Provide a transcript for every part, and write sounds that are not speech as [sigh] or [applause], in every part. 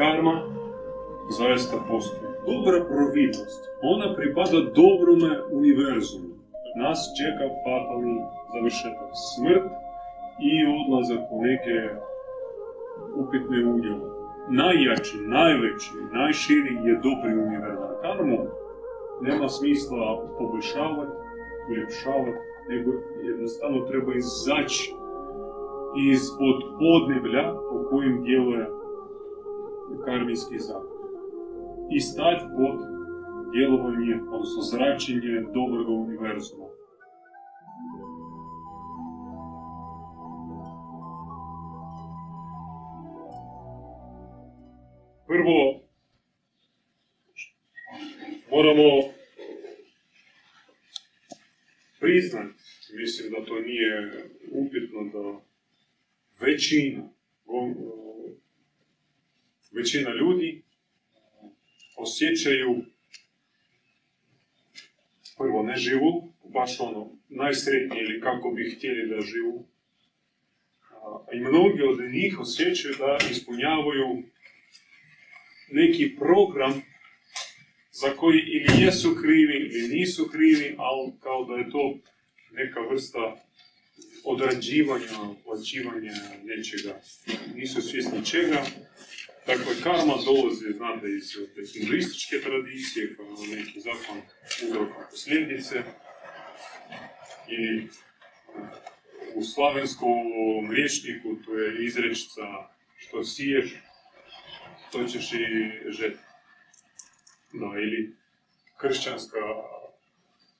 karma zaista postoji. Dobra providnost, ona pripada dobrome univerzumu. Nas čeka fatalni završetak smrt i odlazak u neke upitne udjele. Najjači, najveći, najširi je dobri univerzum. Karmu nema smisla poboljšavati, uljepšavati, nego jednostavno treba izaći ispod podneblja u kojim djeluje karmijski zakon. I stati pod djelovanje, odnosno zračenje dobrog univerzuma. Prvo, moramo priznati, mislim da to nije upitno da većina, većina ljudi osjećaju prvo ne živu, baš ono najsretnije ili kako bi htjeli da živu. I mnogi od njih osjećaju da ispunjavaju neki program za koji ili jesu krivi ili nisu krivi, ali kao da je to neka vrsta odrađivanja, plaćivanja nečega. Nisu svjesni čega. Dakle, karma dolazi, znate, iz hinduističke tradicije, kao neki zakon uzroka posljedice. I u slavenskom riječniku to je izrečica što siješ, to ćeš i žeti. Da, ili kršćanska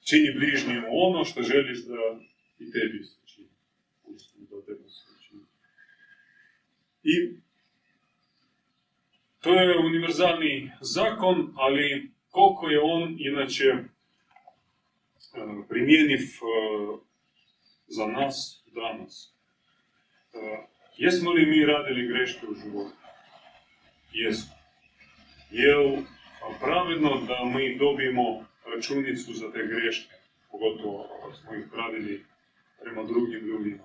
čini bližnjemu ono što želiš da i tebi se čini. Da tebi se čini. I to je univerzalni zakon, ali koliko je on inače e, primjeniv e, za nas danas. E, jesmo li mi radili greške u životu? Jesmo. Je pravedno da mi dobijemo računicu za te greške, pogotovo ako smo ih radili prema drugim ljudima.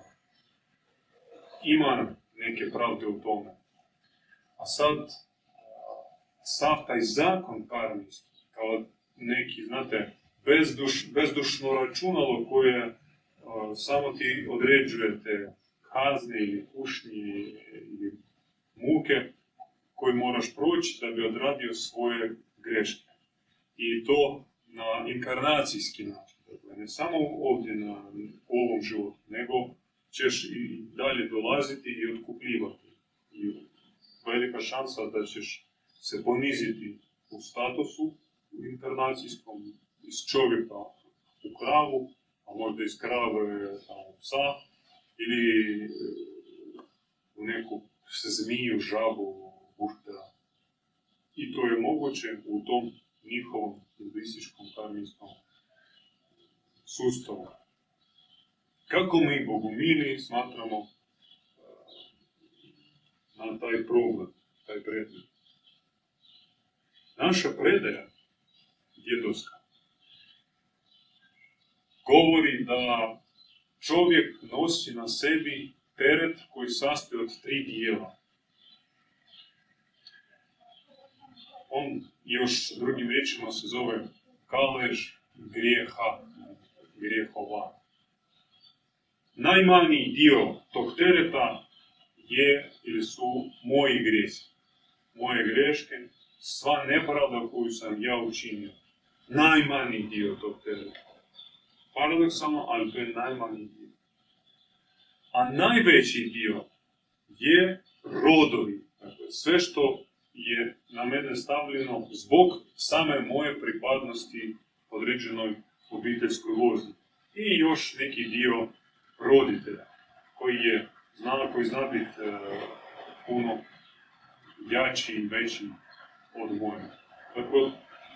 Ima neke pravde u tome. A sad, sav taj zakon karmijski, kao neki, znate, bezduš, bezdušno računalo koje samo ti određujete kazne ili kušnje ili muke koje moraš proći da bi odradio svoje greške. I to na inkarnacijski način. Dakle, ne samo ovdje na ovom životu, nego ćeš i dalje dolaziti i otkupljivati. I velika šansa da ćeš se poniziti u statusu u inkarnacijskom, iz čovjeka u kravu, a možda iz krave u psa, ili u neku zmiju, žabu, buštera. I to je moguće u tom njihovom hinduističkom karmijskom sustavu. Kako mi bogumili smatramo na taj problem, taj predmet? Naša predaja djedovska govori da čovjek nosi na sebi teret koji sastoji od tri dijela. On još drugim riječima se zove kalež grijeha, grijehova. Najmanji dio tog tereta je ili su moji grijesi, moje greške, sva nepravda koju sam ja učinio. Najmanji dio tog tereta. Paradoksalno, ali to je najmanji dio. A najveći dio je rodovi. Dakle, sve što je na mene stavljeno zbog same moje pripadnosti određenoj obiteljskoj vozi. I još neki dio roditelja, koji je zna, koji zna biti e, puno jači i veći od moje. Dakle,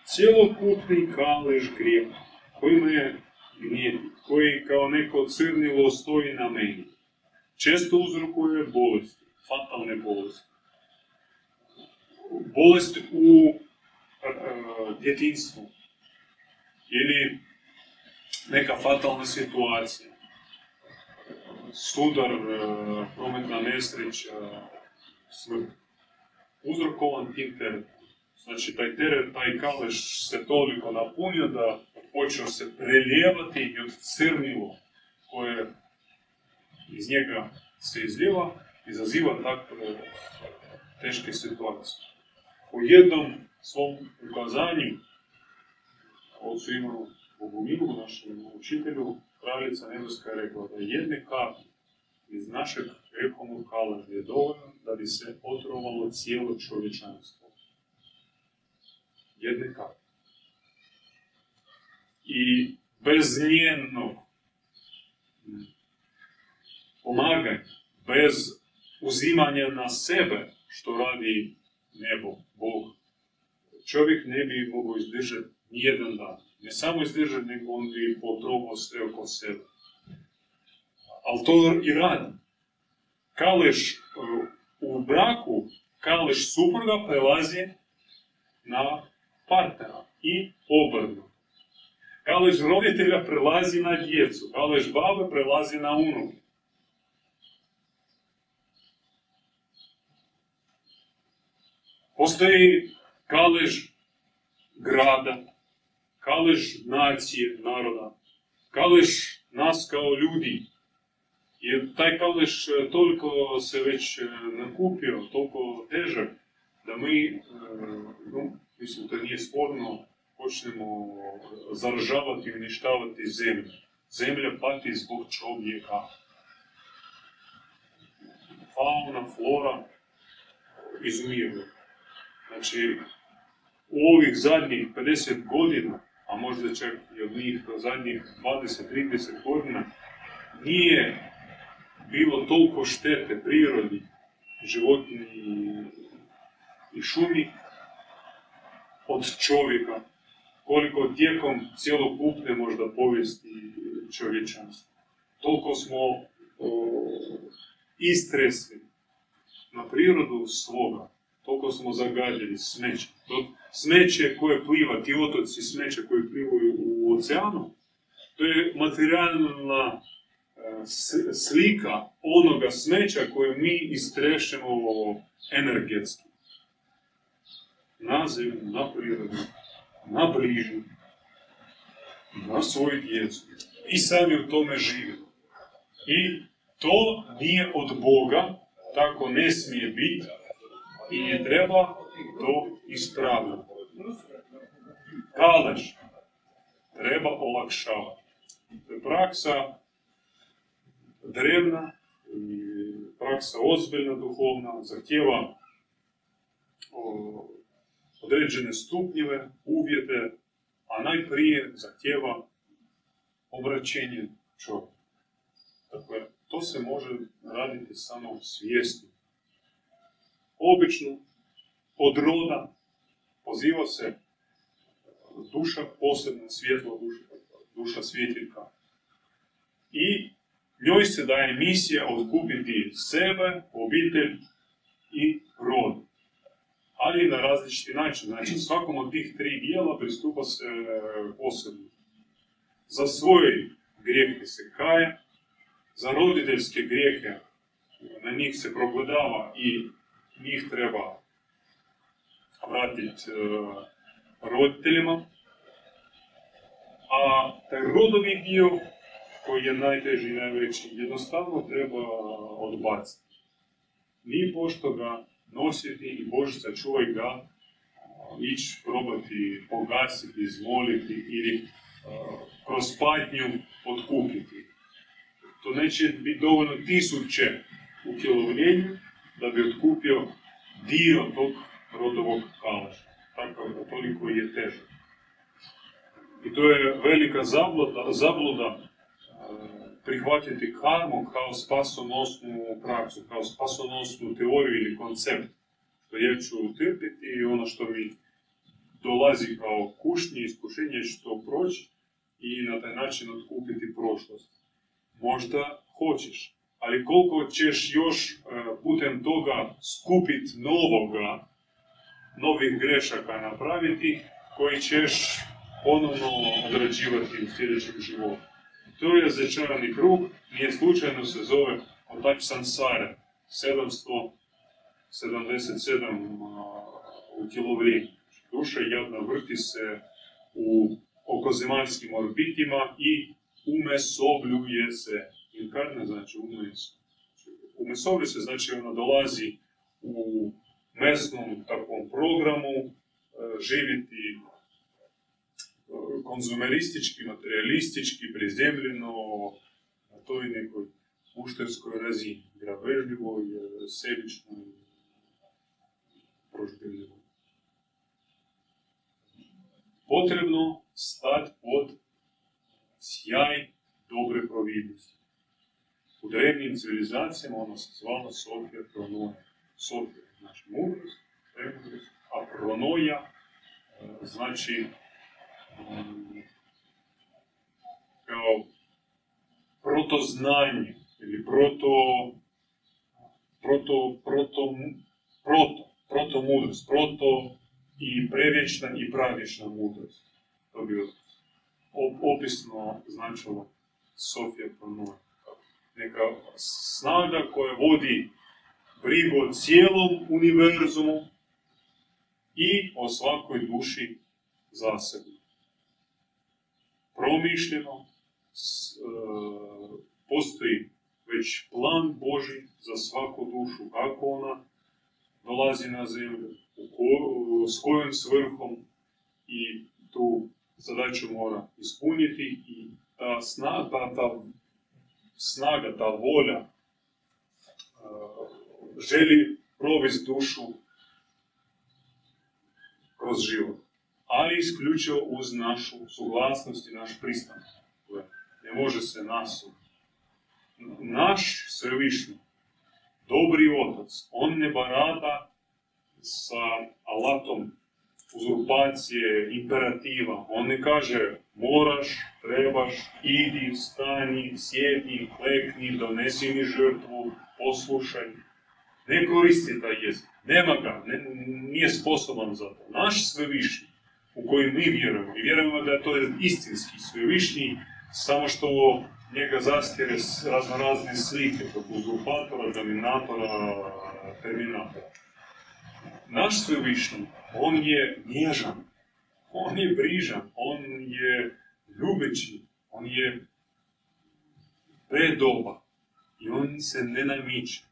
cijelokupni kalež grijeha, koji me gnjeti, koji kao neko crnilo stoji na meni, često uzrokuje bolesti, fatalne bolesti bolest u uh, djetinstvu ili neka fatalna situacija, sudar, uh, prometna nesreća, smrt. uzrokovan tim teretom. Znači, taj teret, taj kaleš se toliko napunio da počeo se prelijevati i od crnilo koje iz njega se izlijeva, izaziva takve teške situacije. U jednom svom ukazanju ocu Ivanu Bogumilu, našem učitelju, kraljica Nebeska je rekla da jedne kapi iz našeg rekomnog kalaža je dovoljno da bi se otrovalo cijelo čovječanstvo. Jedne kapi. I bez njenog pomaganja, bez uzimanja na sebe, što radi nebo, Bog, čovjek ne bi mogao izdržati nijedan dan. Ne samo izdržati, nego on bi potrobao sve oko sebe. Ali to i radi. Kaleš u braku, kaleš supruga prelazi na partnera i obrnu. Kaleš roditelja prelazi na djecu, kaleš babe prelazi na unuke. Postoji kalež grada, kalež nacije, naroda, kalež nas kao ljudi. Jer taj kalež e, toliko se već e, nakupio, toliko težak, da mi, e, no, mislim, to nije sporno, počnemo zaražavati i uništavati zemlju. Zemlja pati zbog čovjeka. Fauna, flora izumiru. Znači, u ovih zadnjih 50 godina, a možda čak i od njih zadnjih 20-30 godina, nije bilo toliko štete prirodi, životinji i šumi od čovjeka, koliko tijekom cjelokupne možda povijesti čovječanstva. Toliko smo istresli na prirodu svoga, toliko smo zagađeni smeće. Smeće koje pliva, ti otoci smeće koje plivaju u oceanu, to je materijalna e, slika onoga smeća koje mi istrešemo energetski. Na zemlju, na prirodu, na bližnju, na svoju djecu. I sami u tome živimo. I to nije od Boga, tako ne smije biti, i ne treba to ispraviti. Kalež treba olakšavati. To je praksa drevna, praksa ozbiljna duhovna, zahtjeva određene stupnjive, uvjete, a najprije zahtjeva obraćenje čovjeka. Dakle, to se može raditi samo svijesti obično od roda poziva se duša, posebna svjetla duša, duša svjetiljka. I njoj se daje misija odkupiti sebe, obitelj i rod. Ali na različiti način. Znači, svakom od tih tri dijela pristupa se e, posebno. Za svoje grijehe se kaje, za roditeljske grijehe na njih se progledava i njih treba vratiti uh, roditeljima, a taj rodovi dio koji je najteži i najveći, jednostavno treba odbaciti. Ni pošto ga nositi i Bože sačuvaj ga ići probati pogasiti, izmoliti ili kroz patnju odkupiti. To neće biti dovoljno tisuće u kilovljenju, da bi otkupio dio tog rodovog kalaša. Takav da toliko je težak. I to je velika zabluda, zabluda prihvatiti karmu kao spasonosnu praksu, kao spasonosnu teoriju ili koncept. Što ja ću trpiti i ono što mi dolazi kao kušnje, iskušenje što proći i na taj način otkupiti prošlost. Možda hoćeš, ali koliko ćeš još e, putem toga skupiti novoga, novih grešaka napraviti, koji ćeš ponovno odrađivati u sljedećeg života. To je začarani krug, nije slučajno se zove Otač Sansare, 700 77 utjelovljenja. Duša jadna vrti se u okozemaljskim orbitima i umesobljuje se. Inkarna znači umesobljuje. Umesobljuje se znači ona dolazi u mesnom takvom programu e, živjeti e, konzumeristički, materialistički, prizemljeno na toj nekoj ušterskoj razini, grabežljivo i sebično i proždeljivo. Potrebno stati pod sjaj dobre providnosti. U drevnim civilizacijama ona se zvala Sofija Pronoja. Sofija znači mudrost, kao protoznanje ili proto, proto, proto, proto, proto mudrost, proto i prevječna i pravječna mudrost. To bi opisno značilo Sofija Pronoj. Neka snaga koja vodi brigu o cijelom univerzumu i o svakoj duši zasebno. Promišljeno, e, postoji već plan Boži za svaku dušu, kako ona dolazi na zemlju, s kojom svrhom i tu zadaću mora ispuniti i ta snaga, ta, ta snaga, ta volja uh, želi provesti dušu kroz život. Ali isključivo uz našu suglasnost i naš pristanak. Ne može se nas. Naš svevišnji, dobri otac, on ne barata sa alatom uzurpacije, imperativa. On ne kaže moraš, trebaš, idi, stani, sjedi, klekni, donesi mi žrtvu, poslušaj. Ne koristi taj jezik. Nema ga, ne, nije sposoban za to. Naš svevišnji, u koji mi vjerujemo, i vjerujemo da je to istinski svevišnji, samo što njega zastire razno razne slike, kako uzurpatora, dominatora, terminatora. Naš svevišnji, on je nježan, on je brižan, on je ljubeći, on je predoba i on se ne namiče.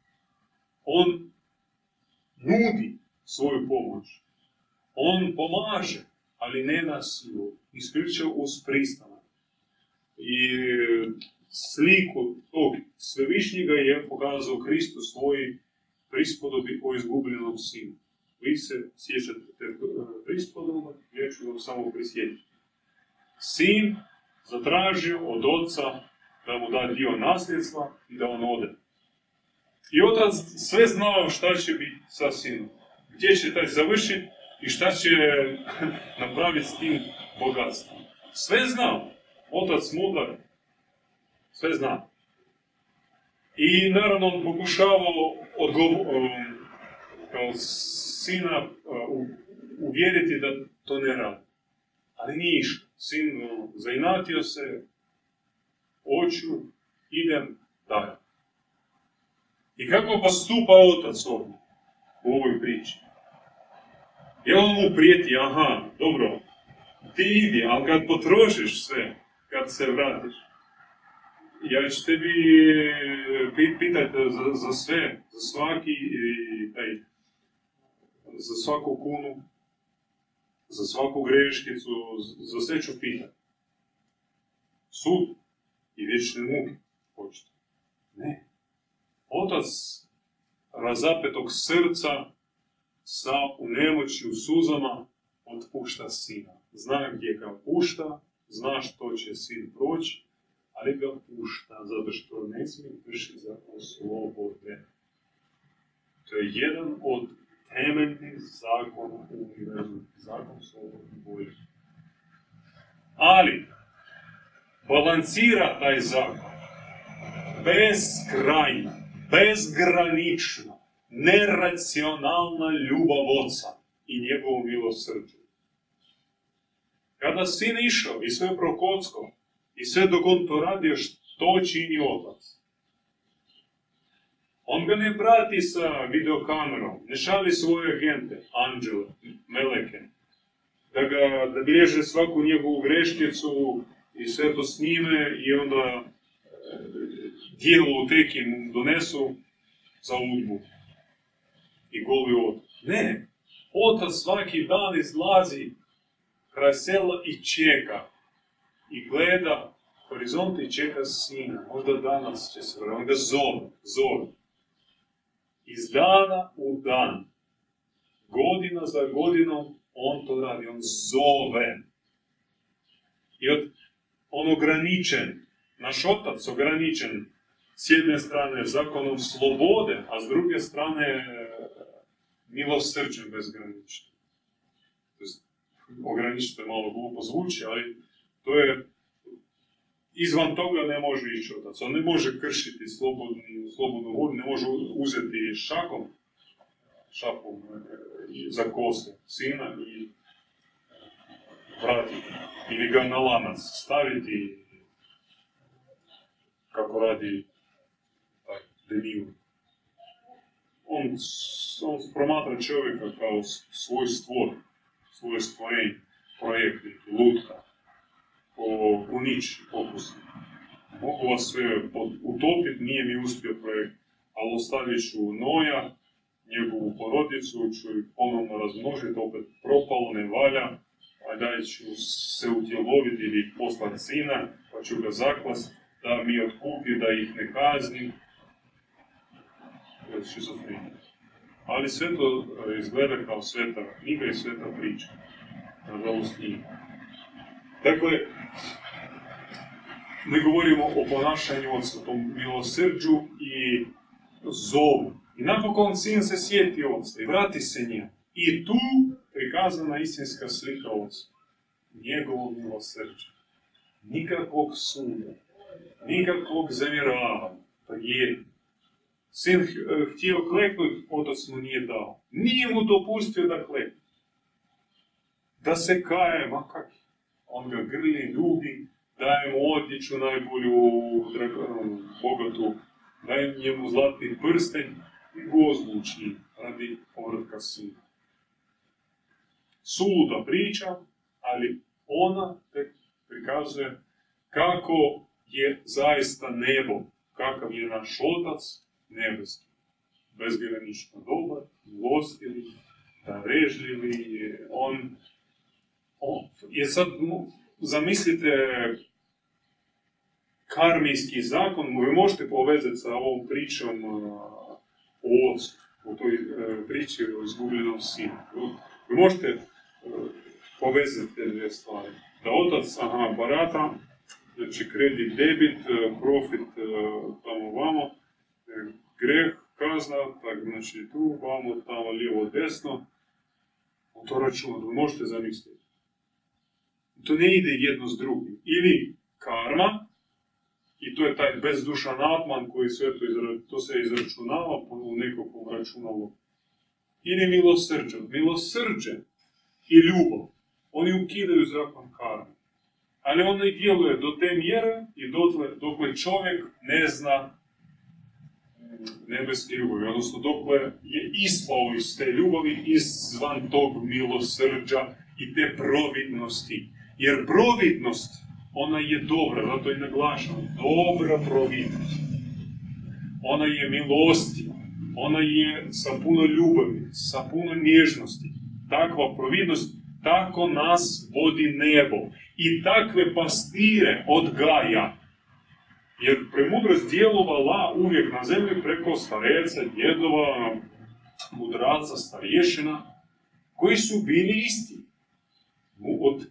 On nudi svoju pomoć. On pomaže, ali ne na silu, isključivo uz pristanak. I sliku tog svevišnjega je pokazao Kristu svoj prispodobi o izgubljenom sinu. Vi se sjećate te prispodoba, ja ću vam samo prisjetiti. Sin zatražio od oca da mu da dio nasljedstva i da on ode. I otac sve znao šta će biti sa sinom. Gdje će taj završiti i šta će [laughs] napraviti s tim bogatstvom. Sve znao. Otac mudar. Sve zna. I naravno on pokušavao odgovoriti kao sina uvjeriti da to ne radi. Ali nije išlo. Sin zainatio se, oću, idem dalje. I kako postupa otac ovdje u ovoj priči? Je on mu prijeti, aha, dobro, ti idi, ali kad potrošiš sve, kad se vratiš, ja ću tebi pitati za, za sve, za svaki taj za svaku kunu, za svaku greškicu, za sve ću pitati. Sud i vječne muke hoćete. Ne. Otac razapetog srca sa u nemoći, u suzama, otpušta sina. Zna gdje ga pušta, zna što će sin proći, ali ga pušta, zato što ne smije kršiti zakon slobode. To je jedan od temeljni zakon u univerzu, zakon slobodne volje. Ali, balansira taj zakon bezkrajna, bezgranična, neracionalna ljubav oca i njegovo milosrđe. Kada sin išao i sve prokocko, i sve dok on to radio, što čini otac? On ga ne prati sa videokamerom, ne šalje svoje agente, anđele, meleke, da ga da bilježe svaku njegovu grešnicu i sve to snime i onda e, dijelo u teki mu donesu za udbu i goli od. Ne, otac svaki dan izlazi kraj sela i čeka. I gleda horizont i čeka sina. Možda danas će se vrati. On ga zove, zove. Iz dana u dan, godina za godinom, on to radi, on zove. I od, on ograničen, naš otac ograničen, s jedne strane zakonom slobode, a s druge strane milosrđem bezgranično. Ograničite malo glupo zvuči, ali to je izvan toga ne može ići otac. On ne može kršiti slobodnu, slobodnu volju, ne može uzeti šakom, šapom za kose sina i vratiti. Ili ga na lanac staviti kako radi taj demijur. On, on promatra čovjeka kao svoj stvor, svoje stvorenje, projekt, lutka, po uniči, pokusi. Mogu vas sve utopiti, nije mi uspio projekt, ali ostavit ću Noja, njegovu porodicu, ću ih ponovno razmnožiti, opet propalo, ne valja, a dalje ću se utjeloviti ili poslati sina, pa ću ga zaklast, da mi otkupi, da ih ne kaznim. Šizofrenija. Ali sve to e, izgleda kao sveta knjiga i sveta priča. Nažalost nije. Dakle, mi govorimo o ponašanju oca, tom milosrđu i zovu. I napokon sin se sjeti oca i vrati se njemu. I tu prikazana istinska slika oca. Njegovo milosrđe. Nikakvog suda, nikakvog zamjeravanja. Pa je. Sin htio kleknuti, otac mu nije dao. Nije mu dopustio da klekne. Da se kaje, ma kak On ga grli, ljubi, daje mu odjeću najbolju, bogatu, daje njemu zlatni prstenj i go zvuči radi povratka sina. Suluda priča, ali ona tek prikazuje kako je zaista nebo, kakav je naš otac nebeski. Bezgranično dobar, milostivý, darežljivi, on, on je sad, zamislite karmijski zakon, vi možete povezati sa ovom pričom o ocu, toj e, priči o izgubljenom sinu. Vi možete e, povezati te dvije stvari. Da otac, aha, barata, znači kredit, debit, e, profit tamo vamo, greh, kazna, tak, znači tu, vamo, tamo, lijevo, desno, on to računa, vi možete zamisliti. To ne ide jedno s drugim. Ili karma, i to je taj bezdušan atman koji sve to, izra, to se izračunava u nekakvom računalu. Ili milosrđe. Milosrđe i ljubav. Oni ukidaju zakon karme. Ali on ne djeluje do te mjere i dotle, dokle čovjek ne zna nebeske ljubavi, odnosno dokle je ispao iz te ljubavi, izvan tog milosrđa i te providnosti. Jer providnost ona je dobra, zato je naglašeno, dobra providnost. Ona je milostiva, ona je sa puno ljubavi, sa puno nježnosti. Takva providnost, tako nas vodi nebo. I takve pastire odgaja. Jer premudrost djelovala uvijek na zemlji preko stareca, djedova, mudraca, starješina, koji su bili isti. Od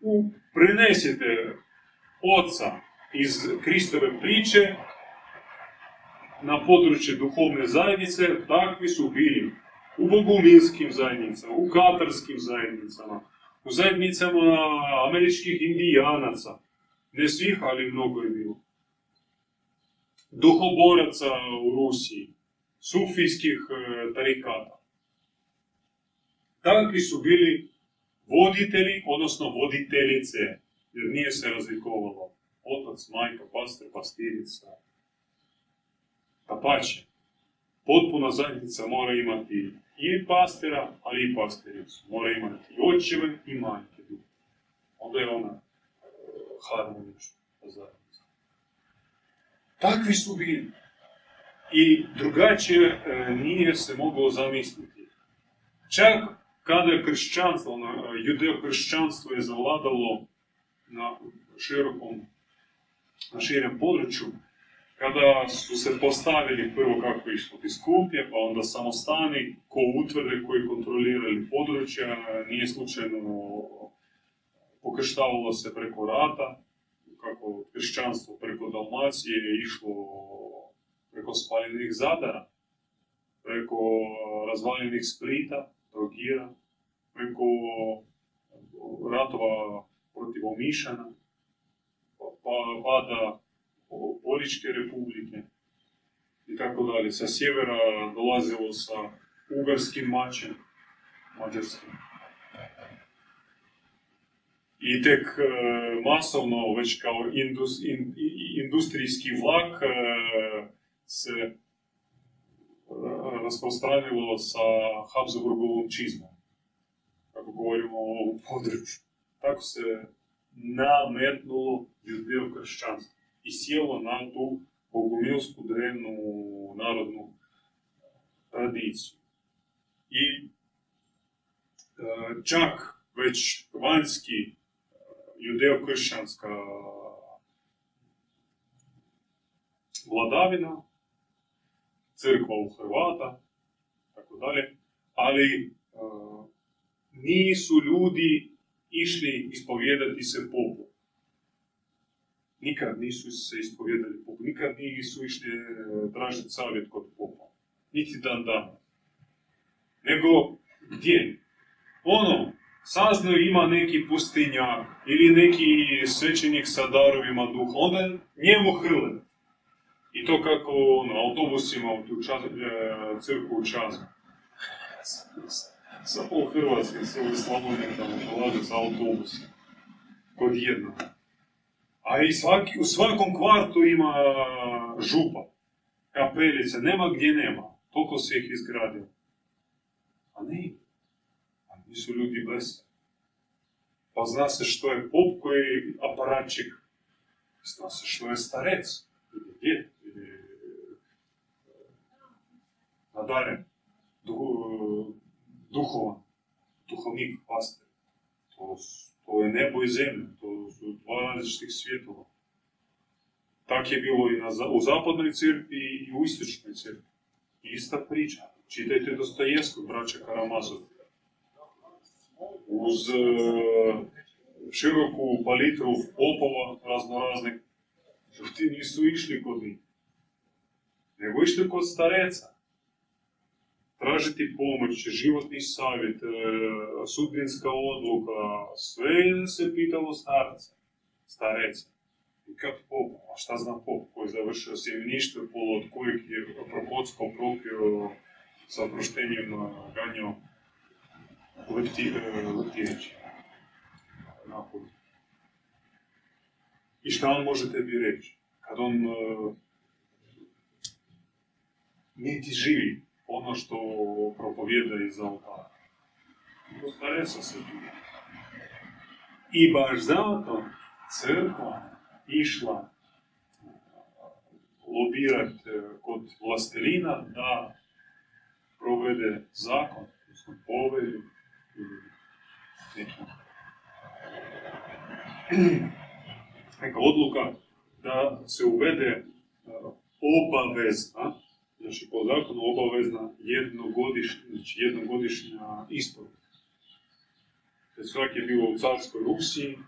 u, prenesete oca iz Kristove priče na područje duhovne zajednice, takvi su bili u boguminskim zajednicama, u katarskim zajednicama, u zajednicama američkih indijanaca. Ne svih, ali mnogo je bilo. Duhoboraca u Rusiji, sufijskih tarikata. Takvi su bili voditelji, odnosno voditeljice, jer nije se razlikovalo otac, majka, pastor, pastirica. Pa pače, potpuna zajednica mora imati i pastira, ali i pastiricu. Mora imati i očeve i majke. Onda je ona harmonična zajednica. Takvi su bili. I drugačije e, nije se moglo zamisliti. Čak kada je kršćanstvo, judeo-kršćanstvo je zavladalo na širokom, na širem području, kada su se postavili prvo kako išlo biskupije, pa onda samostani, ko utvrde koji kontrolirali područja, nije slučajno pokrštavalo se preko rata, kako kršćanstvo preko Dalmacije je išlo preko spaljenih zadara, preko razvaljenih splita, Trogira, preko ratova protiv Omišana, pa, pa pada Oričke republike i tako dalje. Sa sjevera dolazilo sa ugarskim mačem, mađarskim. I tek e, masovno, već kao industrijski vlak, e, se e, rasprostranilo sa Habsburgovom čizmom, kako govorimo o ovom području. Tako se nametnulo judeo kršćanstvo i sjelo na tu bogumilsku drevnu narodnu tradiciju. I čak već vanjski judeo-kršćanska vladavina, crkva u Hrvata, tako dalje, ali nisu ljudi išli ispovjedati se popu. Nikad nisu se ispovjedali popu, nikad nisu išli e, tražiti savjet kod popa. Niti dan dan. Nego, gdje? Ono, saznaju ima neki pustinjak ili neki svećenik sa darovima duha, onda njemu hrle. I to kako na autobusima u tu čas, e, crkvu u Čazmu. Sa pol Hrvatske se u Slavonije tamo dolaze sa autobusom. Kod jednog. A i svaki, u svakom kvartu ima župa, kapelice, nema gdje nema. Toliko se ih izgradio. A ne su ljudi bez. Pa zna se što je pop koji aparatčik. Zna se što je starec. Ili djed. Ili nadaren. duhovan. Duhovnik, pastor. To, to je nebo i zemlja. To su dva različitih svjetova. Tak je bilo i na, u zapadnoj crkvi i u istočnoj crkvi. Ista priča. Čitajte Dostojevskog, braća Karamazov uz e, široku palitru popova raznoraznih, ljudi nisu išli kod njih, nego išli kod stareca. Tražiti pomoć, životni savjet, e, sudbinska odluka, sve se pitalo starca, stareca. I kad pop, a šta zna pop koji je završio sjemeništvo polo od kojeg je Propotsko propio sa proštenjem ganjao vrtijeći. I šta on može tebi reći? Kad on uh, niti živi ono što propovjeda iz oltara. Staresa se tu. I baš zato crkva išla lobirati kod vlastelina da provede zakon, odnosno povelju, neka odluka da se uvede obavezna, znači po zakonu obavezna jednogodišnja, znači jednogodišnja ispovjed. Svaki je bilo u carskoj Rusiji,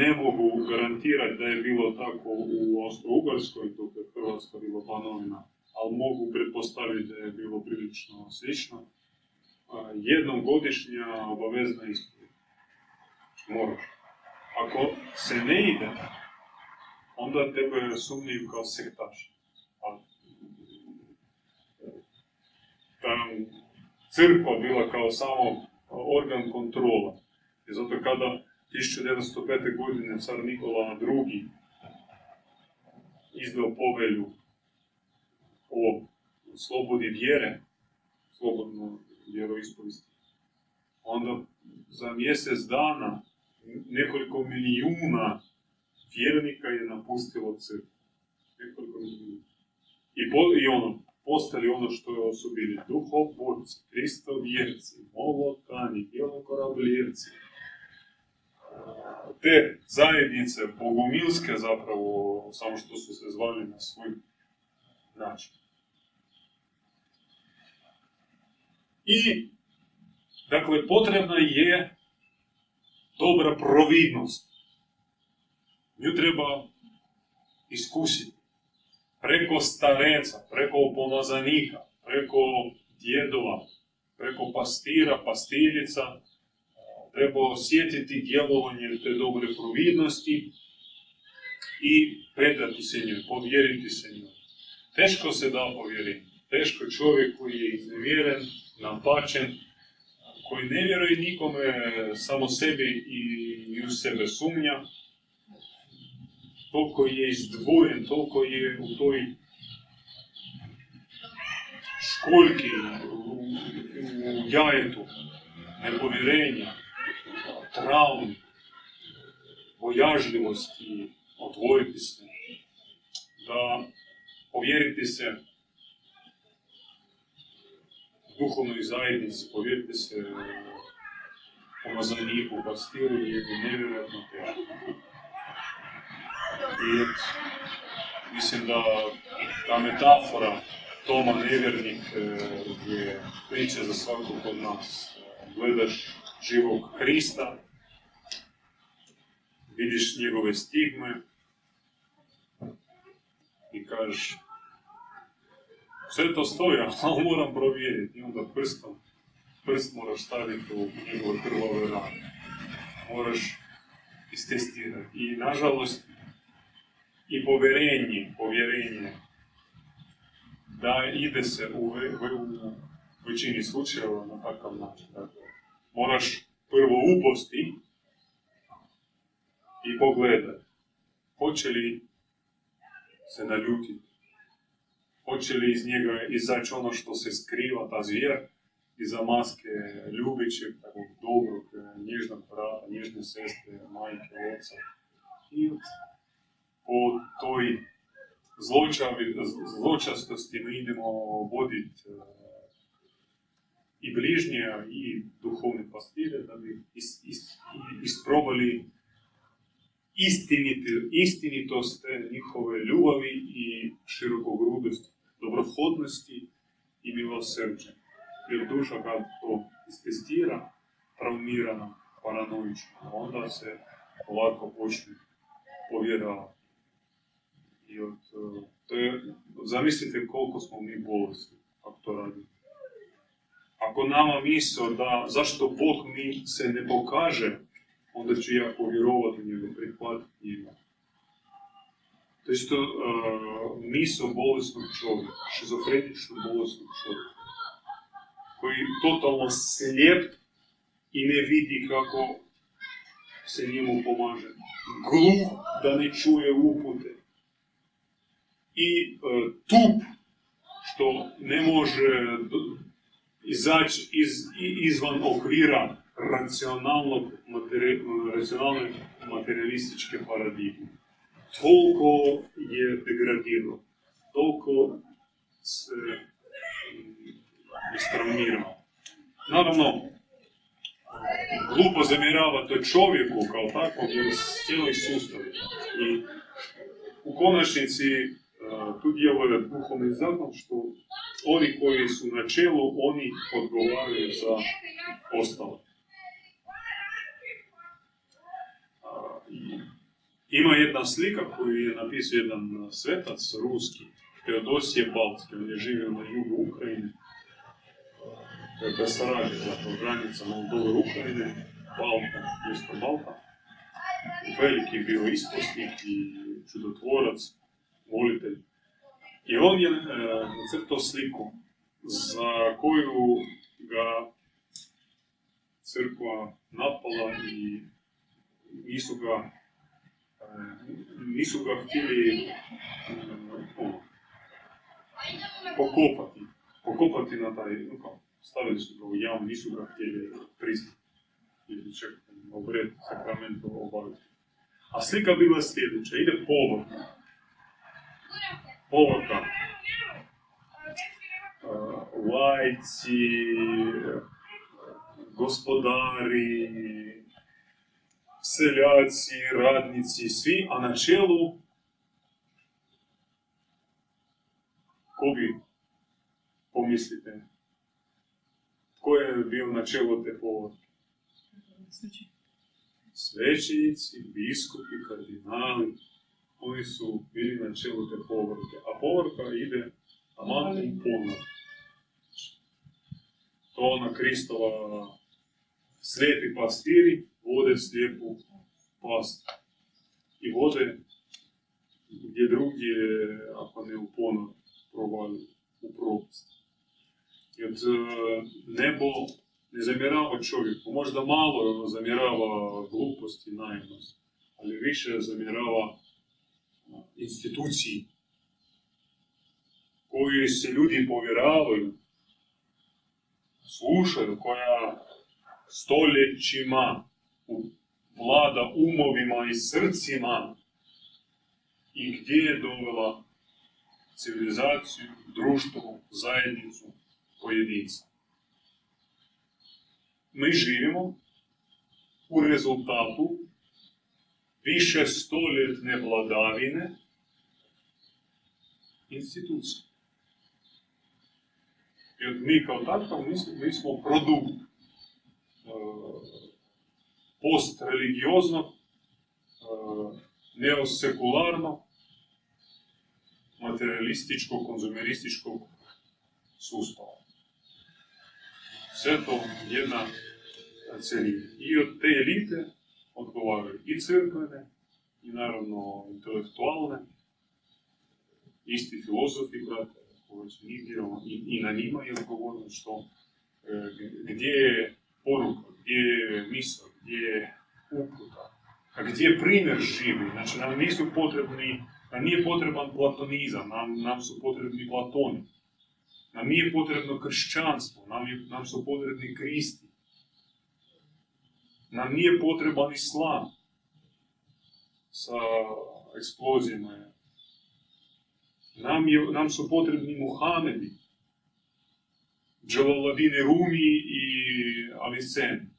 ne mogu garantirati da je bilo tako u Austro-Ugarskoj, dok je Hrvatska bila panovina, ali mogu pretpostaviti da je bilo prilično slično jednom godišnja obavezna ispovjed. Moraš. Ako se ne ide, onda tebe sumniju kao sektaš. Crkva bila kao samo organ kontrola. I zato kada 1905. godine car Nikola II. izdao povelju o slobodi vjere, slobodno vjeroispovesti, onda za mjesec dana nekoliko milijuna vjernika je napustilo crkvu. Nekoliko milijuna. I, po, I ono, postali ono što je su bili duhoborci, kristovjerci, molotani, bjelokorabljevci. Te zajednice bogomilske zapravo, samo što su se zvali na svoj način. I, dakle, potrebna je dobra providnost. Nju treba iskusiti preko stareca, preko pomazanika, preko djedova, preko pastira, pastiljica, treba osjetiti djelovanje te dobre providnosti i predati se njoj, povjeriti se njoj. Teško se da povjeriti. Teško čovjek koji je iznevjeren, napačen, koji ne vjeruje nikome, samo sebi i u sebe sumnja, toliko je izdvojen, toliko je u toj školjki, u, u jajetu, nepovjerenja, traumi, bojažljivosti, odvojiti se, da povjeriti se duhovnoj zajednici, povjeriti se pomazaniku, pastiru je nevjerojatno teško. I mislim da ta metafora Toma nevjernik je priča za svakog od nas. Gledaš živog Krista, vidiš njegove stigme i kažeš sve to stoji, ali moram provjeriti. I onda prstom, prst moraš staviti u njegove krvove rane. Moraš istestirati. I nažalost, i povjerenje, povjerenje da ide se u, u većini slučajeva na takav način. Dakle, moraš prvo uposti i pogledati hoće li se naljutiti, hoće li iz njega izaći ono što se skriva, ta zvijer, iza maske ljubićeg, takvog dobrog, nježnog brata, nježne sestre, majke, oca. I po toj zločavi, zločastosti mi idemo voditi uh, i bližnje i duhovne pastire da bi is, is, isprobali istiniti, istinitost njihove ljubavi i širokogrudosti, dobrohodnosti i milosrđe. Jer duša kad to istestira, traumirana, paranoična, onda se ovako počne povjeravati. I od, e, to je, zamislite koliko smo mi bolesni ako to radimo. Ako nama misao da zašto Bog mi se ne pokaže, onda ću ja povjerovati njegu, prihvatiti njega. To isto uh, misao bolesnog čovjeka, šizofrenično bolesnog čovjeka, koji totalno slijep i ne vidi kako se njemu pomaže. Gluh da ne čuje upute i e, tup što ne može izaći iz, izvan okvira racionalnog, materi, racionalne materialističke paradigme. Toliko je degradirao, toliko se istraumirao. Naravno, glupo zamjerava to čovjeku kao takvom, jer cijeli sustav. I u konačnici tu djeluje duhovni zakon što oni koji su na čelu, oni odgovaraju za ostalo. Ima jedna slika koju je napisao jedan svetac ruski, Teodosije Baltski, on je živio na jugu Ukrajine. To je Besarabija, zapravo granica Moldove Ukrajine, Balta, mjesto Balta. Veliki bio isposnik i čudotvorac, molitelj. I on je e, nacrtao sliku za koju ga crkva napala i nisu ga, e, nisu ga htjeli e, ono, pokopati. Pokopati na taj, no stavili su ga u jamu, nisu ga htjeli priznati. Ili čak obred sakrament obaviti. A slika bila sljedeća, ide povorka. Povorka. Uh, lajci, gospodari, seljaci, radnici, svi, a na čelu ko bi pomislite? Ko je bio na čelu te povorke? Svećenici, biskupi, kardinali, oni su bili na čelu te povorke. A povorka ide taman u ponor. To vode slijepu past. I vode gdje drugdje, ako ne u ponor, provali u propast. Jer nebo ne zamjerava čovjeku, možda malo zamjerava glupost i naivnost, ali više zamjerava instituciji koji se ljudi povjeravaju, slušaju, koja stoljećima vlada umovima i srcima i gdje je dovela civilizaciju, društvo, zajednicu, pojedinca. Mi živimo u rezultatu više stoljetne vladavine institucije. Jer mi kao takav, mi smo produkt post-religioznog, e, neosekularnog, materialističkog, konzumerističkog sustava. Sve to jedna celina. I od te elite odgovaraju i crkvene, i naravno intelektualne, isti filozofi, brate, koji su i, i na njima je odgovorno što, e, gdje je poruka, gdje je gdje je uputa, a gdje je primjer živi. Znači, nam nisu potrebni nam nije potreban platonizam, nam, nam su potrebni platoni. Nam nije potrebno kršćanstvo, nam, je, nam su potrebni kristi. Nam nije potreban islam sa eksplozijama. Nam, je, nam su potrebni Muhamedi, Džavaladine Rumi i Avicenne.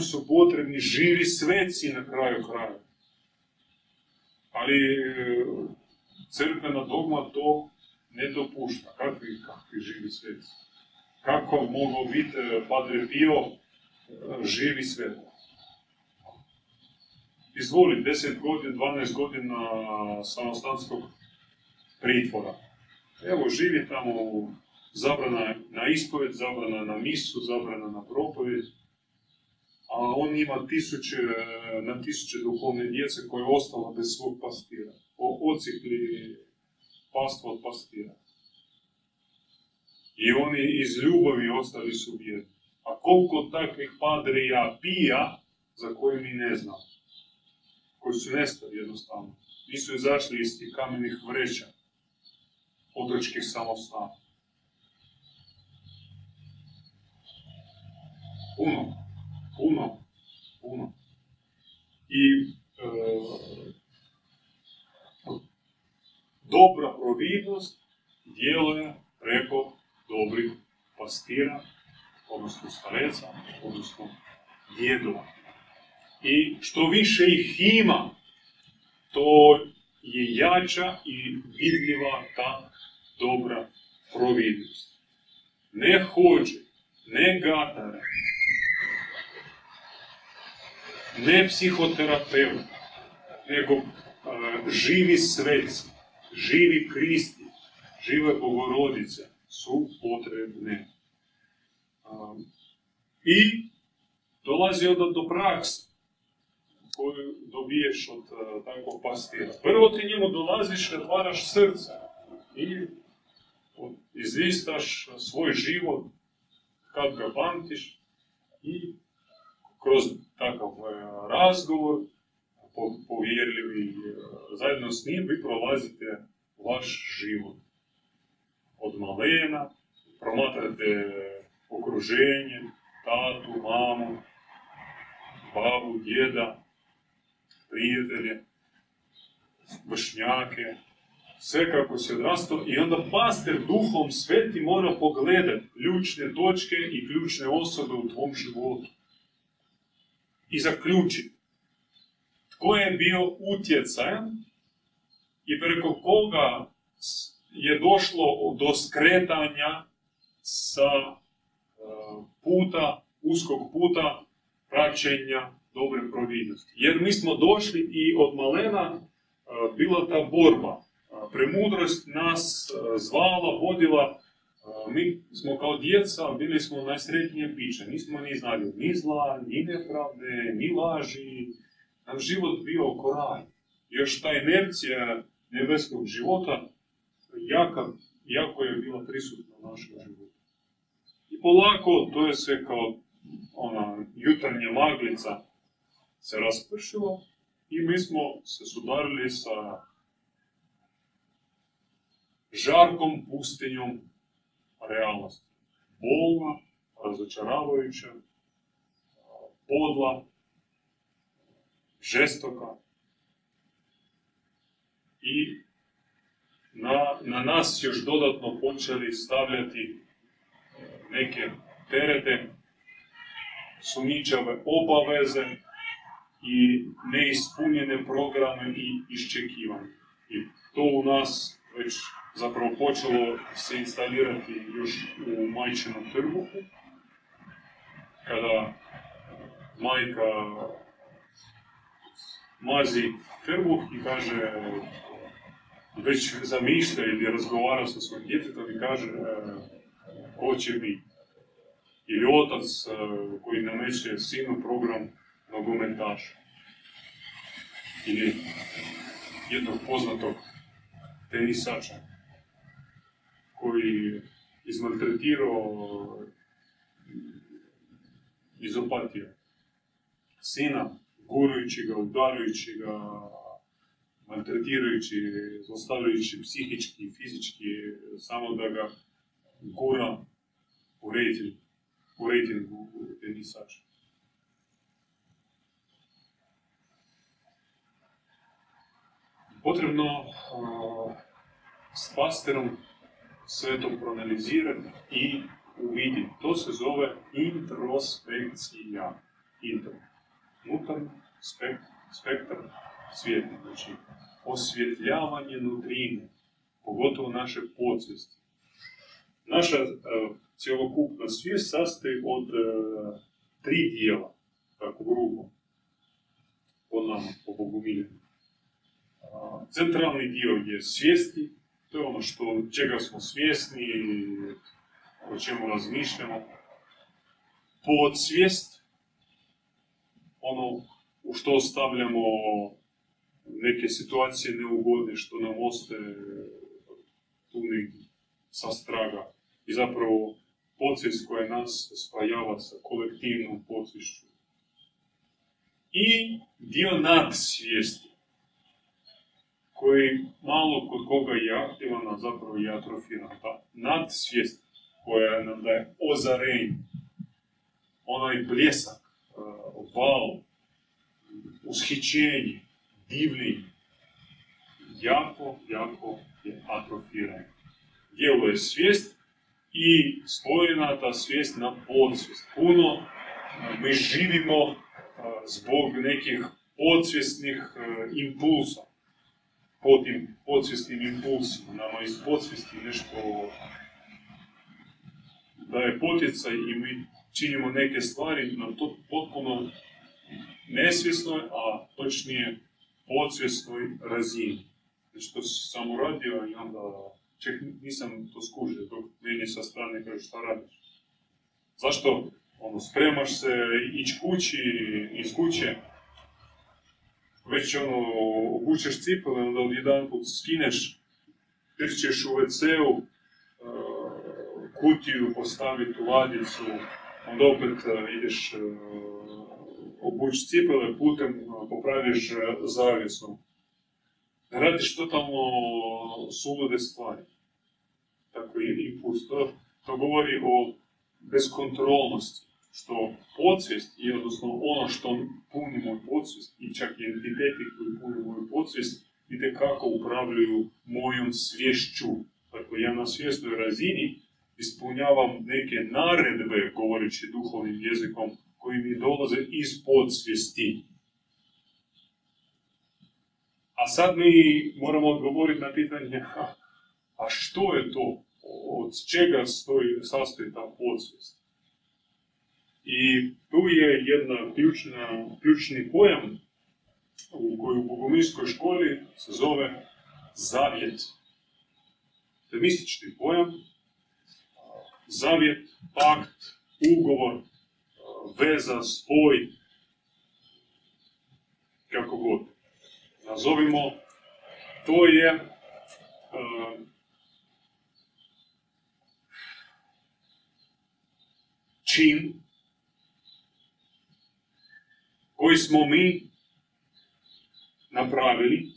Su potrebni živi sveci na kraju kraja. Ali e, crkvena dogma to ne dopušta. Kakvi, kakvi živi sveci? Kako mogao biti e, Padre Pio e, živi svetac? Izvoli, 10 godina, 12 godina samostanskog pritvora. Evo, živi tamo zabrana na ispoved, zabrana na misu, zabrana na propovjed a on ima tisuće, na tisuće duhovne djece koje je ostalo bez svog pastira. Ocikli pastvo od pastira. I oni iz ljubavi ostali su vjerni. A koliko takvih padrija pija za koje mi ne znamo. Koji su nestali jednostavno. Nisu izašli iz tih kamenih vreća otočkih samostana. Puno puno, puno. I e, dobra providnost djeluje preko dobrih pastira, odnosno stareca, odnosno djedova. I što više ih ima, to je jača i vidljiva ta dobra providnost. Ne hođe, ne gatare, ne psihoterapeut, nego živi sveci, živi kristi, žive bogorodice su potrebne. I dolazi onda do prakse koju dobiješ od takvog pastira. Prvo ti njemu dolaziš, otvaraš srce i izlistaš svoj život kad ga pamtiš i kroz takav e, razgovor povjerljivi, zajedno s njim vi prolazite vaš život. Od malena, promatrate okruženje, tatu, mamu, babu, djeda, prijatelje, vršnjake, sve kako se odrasto i onda pastor duhom sveti mora pogledati ključne točke i ključne osobe u tvom životu. I zaključiti tko je bio utjecajan i preko koga je došlo do skretanja sa e, puta, uskog puta praćenja dobre providnosti. Jer mi smo došli i od malena e, bila ta borba. E, premudrost nas zvala, vodila, mi smo kao djeca bili smo najsretnije biće. Nismo ni znali ni zla, ni nepravde, ni laži. Nam život bio koraj. Još ta inercija nebeskog života jaka, jako je bila prisutna u našem životu. I polako, to je sve kao ona jutarnja maglica se raspršilo i mi smo se sudarili sa žarkom pustinjom realnosti. Bolna, razočaravajuća, podla, žestoka, i na, na nas još dodatno počeli stavljati neke terete, sumničave obaveze i neispunjene programe i iščekivanje. I to u nas već zapravo počelo se instalirati još u majčinom trbuhu, kada majka mazi trbuh i kaže već zamišlja ili razgovara sa svojim djetetom i kaže e, ko će biti. Ili otac e, koji nameće sinu program nogometaša. Ili jednog poznatog tenisača koji izmaltretirao izopatio sina, gurujući ga, udarajući ga, maltretirajući, zlostavljajući psihički fizički, samo da ga gura u rejting, u rejtingu tenisača. Potrebno uh, s pasterom sve to proanalizirati i uvidjeti. To se zove introspekcija. Intro. Unutarnji spektar svijeta. Znači, osvjetljavanje nutrine, pogotovo naše podsvijesti. Naša uh, cjelokupna svijest sastoji od uh, tri dijela, tako grubo, po nama, po Bogu Uh, centralni dio je svijesti, to je ono što, čega smo svjesni, o čemu razmišljamo. Podsvijest, ono u što ostavljamo neke situacije neugodne što nam ostaje tu negdje sa straga. I zapravo podsvijest koja nas spajava sa kolektivnom podsvješću. I dio nadsvijesti koji malo kod koga je aktivan, zapravo je atrofiran. Ta nadsvijest koja nam daje ozarenje, onaj bljesak, val, ushićenje, divni, jako, jako je atrofiran. Djelo je svijest i spojena ta svijest na podsvijest. Puno mi živimo zbog nekih podsvjesnih impulsa. Po tim podsvjesnim impulsima. Nama iz podsvijesti nešto daje poticaj i mi činimo neke stvari na to potpuno nesvjesnoj, a točnije podsvjesnoj razini. Znači to si samo radio i onda ček, nisam to skužio, dok meni sa strane kaže šta radiš. Zašto? Ono, spremaš se ići kući, iz kuće, već ono, cipele, onda jedan put skineš, trčeš u uh, kutiju postaviti u ladicu, onda opet uh, ideš uh, obući cipele putem popraviš zavjesu. Radiš totalno sulude stvari. Tako i impuls. To, to govori o bezkontrolnosti. Što podsvijest, i odnosno ono što puni moj podsvijest, i čak i entiteti koji puni moju podsvijest, i kako upravljaju mojom svješću. Dakle, ja na svjesnoj razini ispunjavam neke naredbe, govoreći duhovnim jezikom, koji mi dolaze iz podsvijesti. A sad mi moramo odgovoriti na pitanje, [laughs] a što je to? Od čega stoji, sastoji ta podsvijest? I tu je jedna ključna, ključni pojam u koju u bogomilskoj školi se zove zavjet. To je mistični pojam. Zavjet, pakt, ugovor, veza, spoj, kako god. Nazovimo, to je uh, čin koji smo mi napravili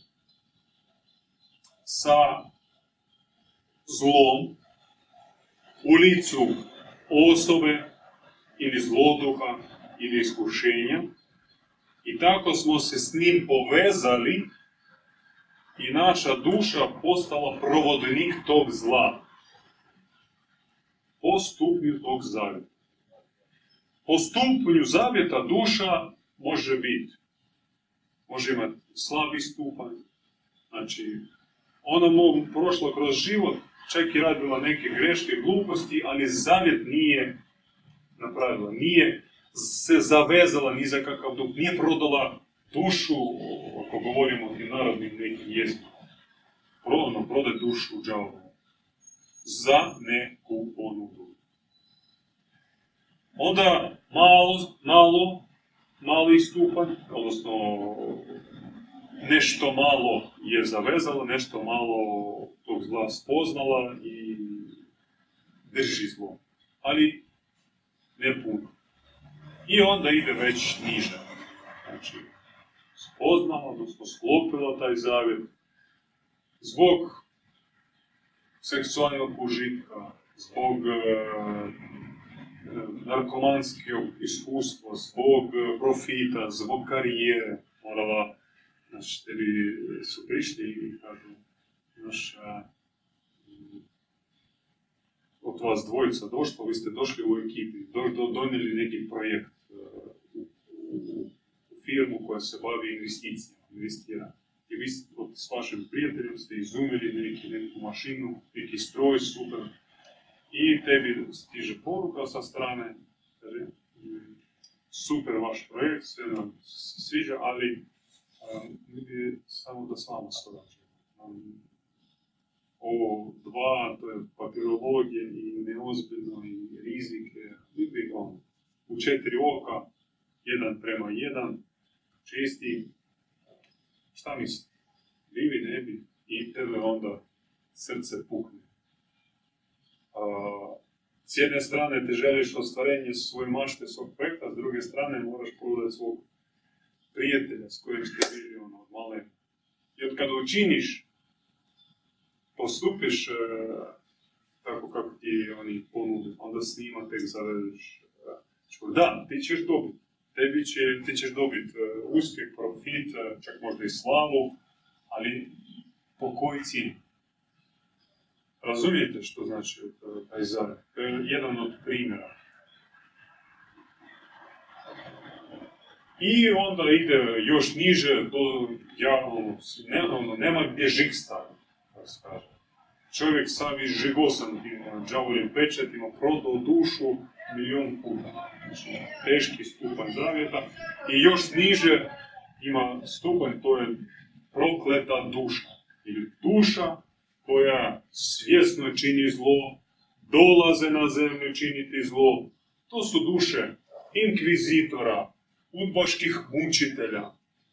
sa zlom u licu osobe ili zloduha ili iskušenja i tako smo se s njim povezali i naša duša postala provodnik tog zla. Po stupnju tog zavjeta. Po stupnju zavjeta duša može biti može imati slabi stupanj. Znači, ona mu prošla kroz život, čak i radila neke greške, gluposti, ali zavjet nije napravila, nije se zavezala ni za kakav duh, nije prodala dušu, ako govorimo o narodnim nekim jezikom. Prodano, prodaj dušu u Za neku ponudu. Onda malo, malo mali stupanj, odnosno nešto malo je zavezala, nešto malo tog zla spoznala i drži zlo. Ali ne puno. I onda ide već niže. Znači, spoznala, odnosno sklopila taj zavjet zbog seksualnog užitka, zbog e, narkomanskog iskustva, zbog e, profita, zbog karijere, morala, znači, tebi su prišli i kažu, znaš, od vas dvojica došlo, vi ste došli u ekipi, do, do, donijeli neki projekt e, u, u, u firmu koja se bavi investicijama, investira. I vi s vašim prijateljem ste i tebi stiže poruka sa strane, kaže, super vaš projekt, sve nam se sviđa, ali mi bi samo da s vama surađujemo. ovo dva, to je papirologije i neozbiljno i rizike, mi bi on, u četiri oka, jedan prema jedan, čisti, šta misli? Bivi, ne bi, i tebe onda srce pukne s jedne strane ti želiš ostvarenje svoje mašte, svog projekta, s druge strane moraš pogledati svog prijatelja s kojim ste bili ono, male. I od kada učiniš, postupiš e, tako kako ti oni ponude, onda s njima tek zavedeš. E, da, ti ćeš dobiti. Tebi će, ti ćeš dobiti e, uspjeh, profit, e, čak možda i slavu, ali po koji cijeni? Razumijete što znači taj zavjet? To je jedan od primjera. I onda ide još niže do javnog, ne, ono, nema gdje žig staviti, da se kaže. Čovjek savi žigosan tim džavolim pečetima, prodao dušu milijun puta. Znači, teški stupanj zavjeta. I još niže ima stupanj, to je prokleta duša. Ili duša koja svjesno čini zlo, dolaze na zemlju činiti zlo. To su duše inkvizitora, udbaških mučitelja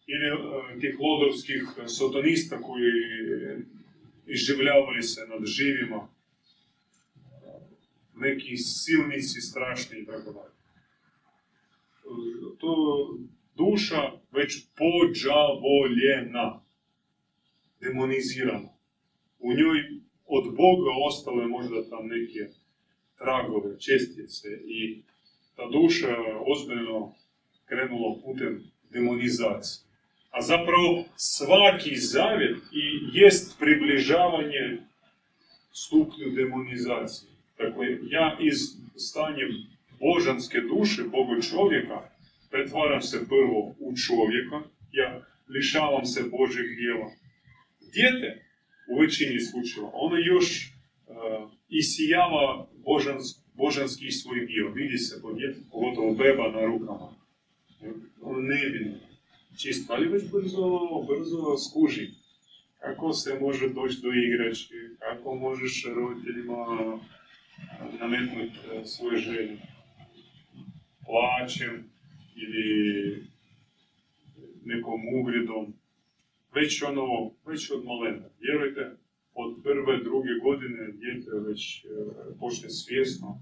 ili e, tih lodovskih sotonista koji izživljavali se nad živima. Neki silnici strašni i tako dalje. To duša već pođavoljena, demonizirana. U njoj od Boga ostale možda tam neke tragove, čestice i ta duša ozbiljno krenula putem demonizacije. A zapravo svaki zavjet i jest približavanje stupnju demonizacije. Dakle, ja iz stanjem božanske duše, Boga čovjeka, pretvaram se prvo u čovjeka, ja lišavam se Božeg dijela. Dijete, u većini slučajeva, ono još uh, isijava božans, božanski svoj dio. Vidi se po djetu, pogotovo beba na rukama. Ono nevino, čisto, ali već brzo, brzo skuži. Kako se može doći do igračke, kako možeš roditeljima nametnuti e, svoje želje. Plaćem ili nekom uvredom. Već ono, već od malena. Vjerujte, od prve, druge godine djete već e, počne svjesno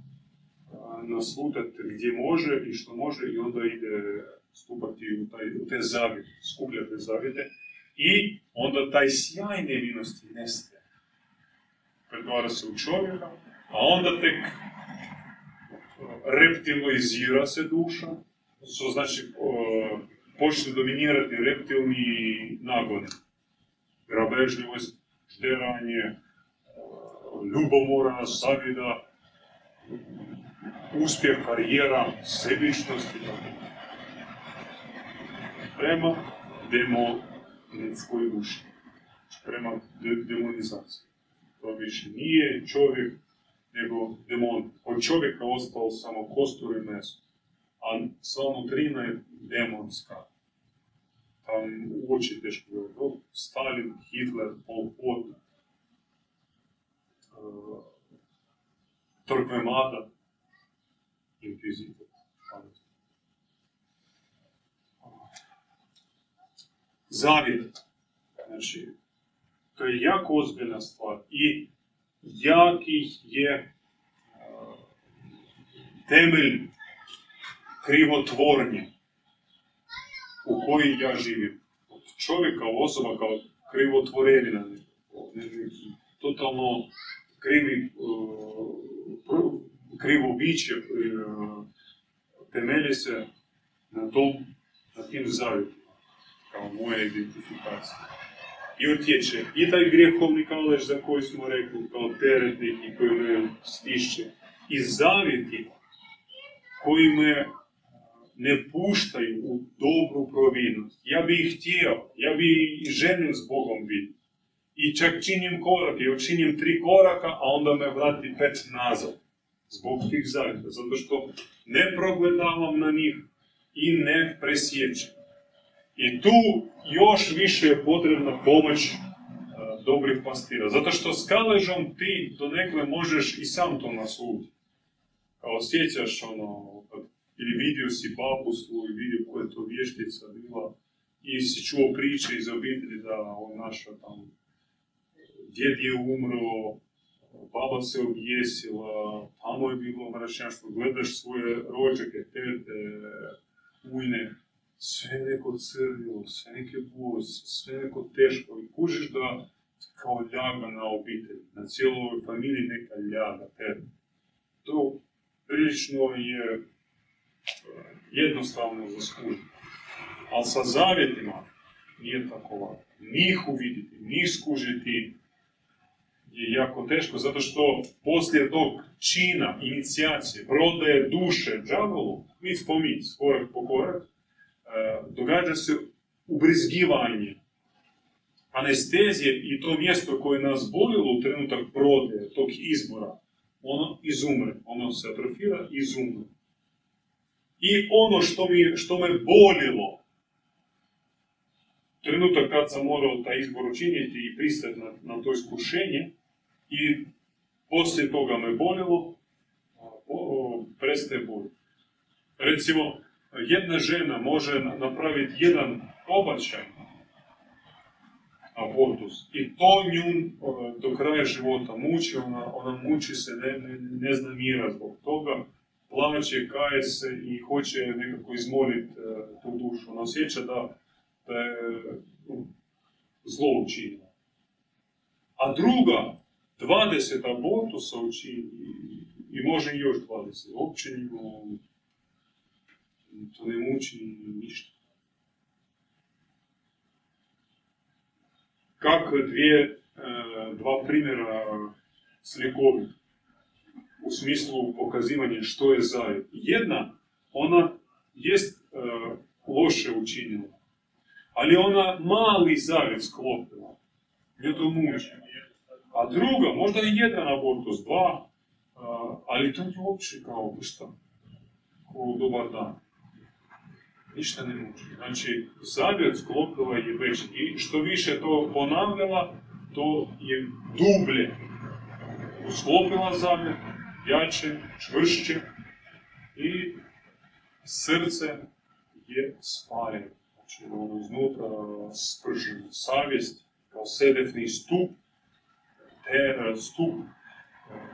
naslutati gdje može i što može i onda ide stupati u, taj, u te zavjete, skupljati te zavjete i onda taj sjaj nevinosti nestaje. Pretvara se u čovjeka, a onda tek reptilizira se duša, što znači počne dominirati reptilni nagoni. Grabežljivost, šteranje, ljubomora, zavida, uspjeh, karijera, sebičnost i tako. Prema demonetskoj duši, prema demonizaciji. To više nije čovjek, nego demon. Od čovjeka ostao samo kostur i meso, a sva nutrina je demonska. Tam uoči teško govoriti. Stalin, Hitler, Pol Pot, uh, Torquemada, inkvizitor. Zavjet. Znači, to je jako ozbiljna krivotvornje u koji ja živim. Čovjek kao osoba, kao krivotvorevina, totalno krivi, krivo biće temelji se na tom, na tim zavjetima, kao moja identifikacija i utječe i taj grijehovni kalež za koji smo rekli, kao teretnik i koji me stišće, i zavjeti koji me ne puštaju u dobru providnost. Ja bi ih htio, ja bi i želim s Bogom biti. I čak činim korak, ja činim tri koraka, a onda me vrati pet nazad. Zbog tih zavjeta, zato što ne progledavam na njih i ne presjećam. I tu još više je potrebna pomoć dobrih pastira. Zato što s kaležom ti do nekle možeš i sam to naslutiti. Kao osjećaš ono, ili vidio si babu svoju, vidio koja je to vještica bila, i si čuo priče iz obitelji da on naša tam, djed je umro, baba se objesila, tamo je bilo mračnjaštvo, gledaš svoje rođake, tete, ujne, sve neko crnilo, sve neke bolesti, sve neko teško i kužiš da kao ljaga na obitelji, na cijeloj familiji neka ljaga tebe. To prilično je jednostavno za skužiti. Ali sa zavjetima nije tako lako. Njih uviditi, njih skužiti je jako teško, zato što poslije tog čina, inicijacije, prodaje duše džavolu, mi spominj, korak po korak, E, događa se ubrizgivanje anestezije i to mjesto koje nas bolilo u trenutak prodaje, tog izbora, ono izumre, ono se atrofira i izumre. I ono što, mi, što me bolilo, trenutak kad sam morao taj izbor učiniti i pristati na, na to iskušenje, i poslije toga me bolilo, prestaje bolje. Recimo, jedna žena može napraviti jedan pobačaj, abortus, i to nju do kraja života muči, ona, ona muči se, ne, ne, ne zna mira zbog toga, plaće, kaje se i hoće nekako izmoliti tu dušu. Ona osjeća da, da je zlo učinila. A druga, 20 abortusa učini i može još 20. Uopće to ne muči ništa. Kako dvije, dva primjera slikovit u smislu pokazivanja što je zavjet. Jedna, ona jest loše učinila, ali ona mali zavjet sklopila. Nje to muči. A druga, možda i jedan abortus, dva, ali to je uopće kao šta, kao dobar dan. Ništa ne muči. Znači, zavjet sklopila je već i što više to ponavljala, to je dublje. Sklopila zavjet, jače, čvršće i srce je spajeno. Znači, ono iznutra sprženo savjest kao sedefni stup, te stup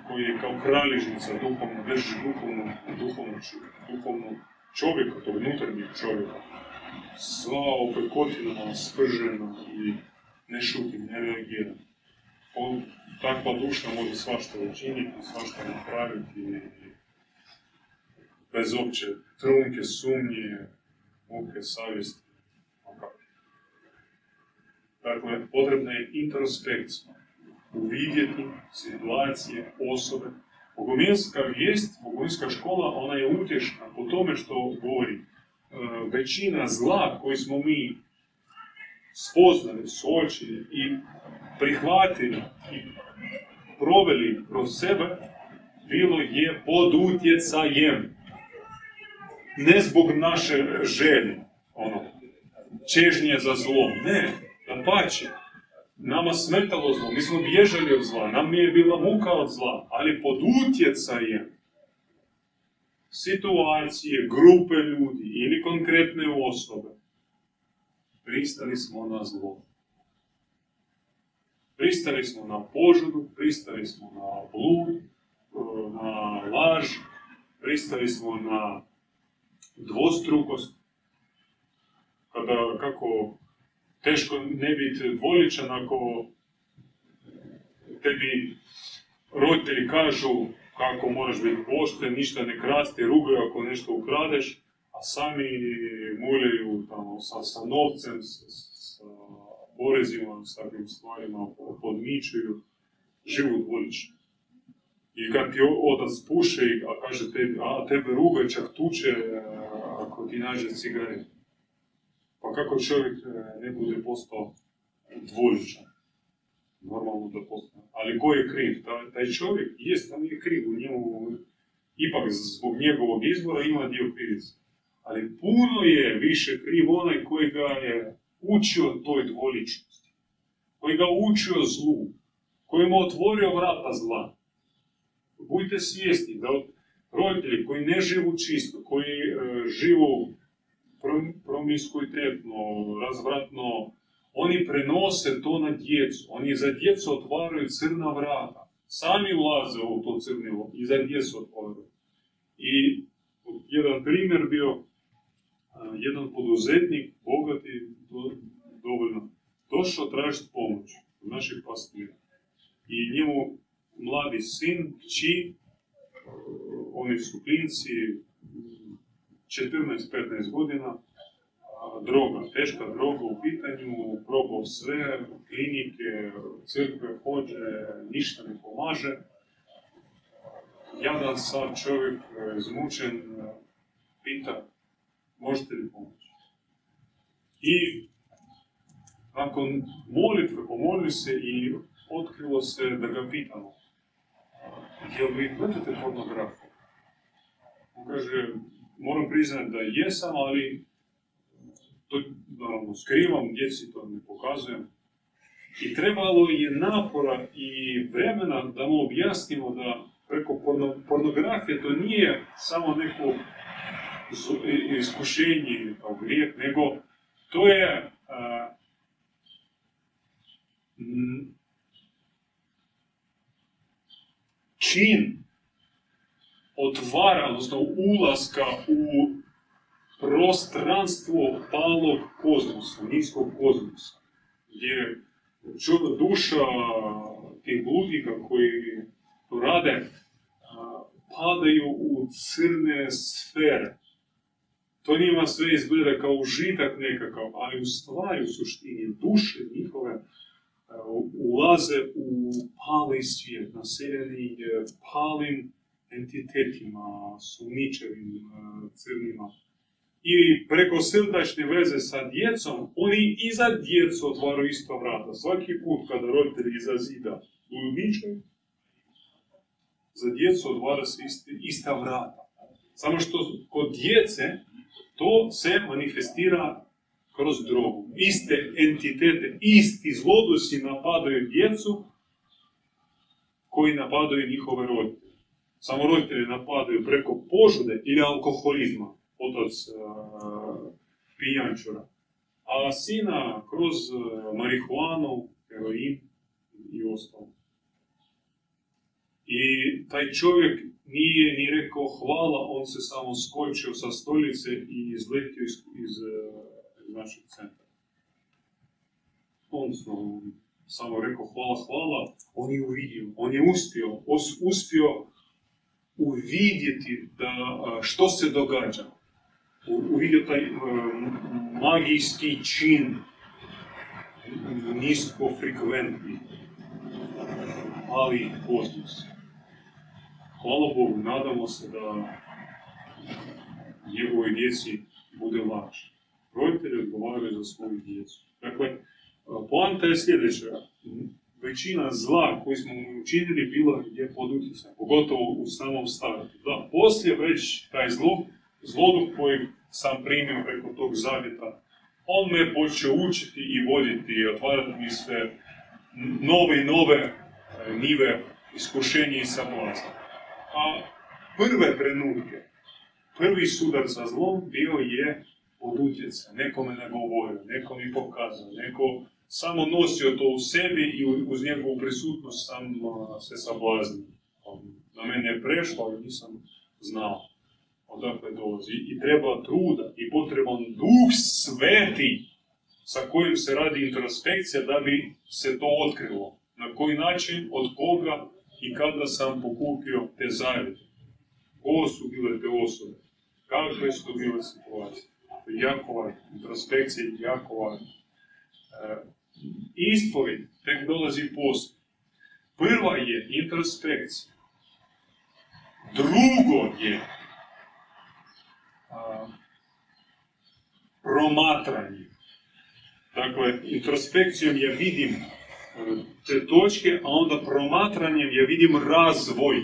koji je kao kralježnica duhovno drži duhovnu, duhovnu, duhovnu čovjeka, tog unutarnjeg čovjeka. Sva opekotina, spržena i takva duša može svašta učiniti, svašta napraviti, bez opće trunke, sumnje, muke, savjesti. Dakle, potrebna je introspekcija uvidjeti situacije, osobe. Bogominska vijest, bogominska škola, ona je utješna po tome što govori. E, većina zla koji smo mi spoznali, suočili i prihvatili i proveli kroz sebe, bilo je pod utjecajem. Ne zbog naše želje, ono, čežnje za zlom, ne, da pače nama smetalo zlo, mi smo bježali od zla, nam je bila muka od zla, ali pod utjecajem situacije, grupe ljudi ili konkretne osobe, pristali smo na zlo. Pristali smo na požudu, pristali smo na blud, na laž, pristali smo na dvostrukost. Kada, kako teško ne biti dvoličan ako tebi roditelji kažu kako moraš biti pošten, ništa ne krasti, rugaju ako nešto ukradeš, a sami muljaju tamo sa, sa novcem, sa porezima, s takvim stvarima, podmičuju, živu dvolično. I kad ti otac puše, a kaže tebi, a tebe rugaju, čak tuče ako ti nađe cigaretu. Pa kako čovjek e, ne bude postao dvoličan? Normalno da postane. Ali ko je kriv? Taj, čovjek, jest, on je kriv u njemu, ipak zbog njegovog izbora ima dio krivice. Ali puno je više kriv onaj koji ga je učio toj dvoličnosti. Koji ga učio zlu. Koji mu otvorio vrata zla. Budite svjesni da roditelji koji ne živu čisto, koji e, živu promiskuitetno, razvratno, oni prenose to na djecu. Oni za djecu otvaraju crna vrata. Sami ulaze u to crnilo i za djecu otvaraju. I jedan primjer bio, jedan poduzetnik, bogati, dovoljno, došao tražiti pomoć od naših pastira. I njemu mladi sin, kći, oni su klinci, 14-15 godina, droga, teška droga u pitanju, probao sve, klinike, crkve, hođe, ništa ne pomaže. Jadan sam čovjek, e, izmučen, e, pita, možete li pomoći? I nakon molitve pomolili se i otkrilo se da ga pitamo, jel vi gledate pornografiju? On kaže, moram priznati da jesam, ali to naravno skrivam, djeci to ne pokazujem. I trebalo je napora i vremena da mu objasnimo da preko pornografije to nije samo neko iskušenje ili kao grijeh, nego to je čin otvara, odnosno ulaska u prostranstvo palog kozmosa, niskog kozmosa, gdje duša tih bludnika koji to rade, padaju u crne sfere. To njima sve izgleda kao užitak nekakav, ali u stvari, u suštini, duše njihove ulaze u pali svijet, naseljeni palim entitetima, sumničevim, crnima. I preko srdačne veze sa djecom, oni i za djecu otvaraju isto vrata. Svaki put kada roditelji iza zida bludničaju, za djecu otvara se ista vrata. Samo što kod djece to se manifestira kroz drogu. Iste entitete, isti zlodusi napadaju djecu koji napadaju njihove roditelje. Samo roditelji napadaju preko požude ili alkoholizma, otac uh, pijančura. A sina kroz uh, marihuanu, heroin i ostalo. I taj čovjek nije ni rekao hvala, on se samo skočio sa stolice i izletio iz, iz, iz našeg centra. On samo rekao hvala, hvala, on je uvidio, on je uspio, os, uspio uvidjeti da, što se događa. Uvidio taj um, magijski čin, nisko frekventni, ali kozmos hvala Bogu, nadamo se da njegovoj djeci bude lakše. Roditelji odgovaraju za svoju djecu. Dakle, poanta je sljedeća. Većina zla koju smo učinili bila je pod utjecajem, pogotovo u samom startu. Da, poslije već taj zlo, zloduh koji sam primio preko tog zavjeta, on me počeo učiti i voditi i otvarati mi sve nove i nove e, nive iskušenja i sablazna. A prve trenutke, prvi sudar sa zlom bio je od utjeca. Neko me nagovorio, neko mi pokazao, neko samo nosio to u sebi i uz njegovu prisutnost sam se sablaznio. Na mene je prešlo, ali nisam znao odakle dolazi. I treba truda i potreban duh sveti sa kojim se radi introspekcija da bi se to otkrilo. Na koji način, od koga i kada sam pokupio te zavjete. Ko su bile te osobe? Kakve su to bile situacije? To je jako važno. Introspekcija je jako važno. E, ispovjed tek dolazi poslije. Prva je introspekcija. Drugo je a, promatranje. Dakle, introspekcijom ja vidim te točke, a onda promatranjem ja vidim razvoj.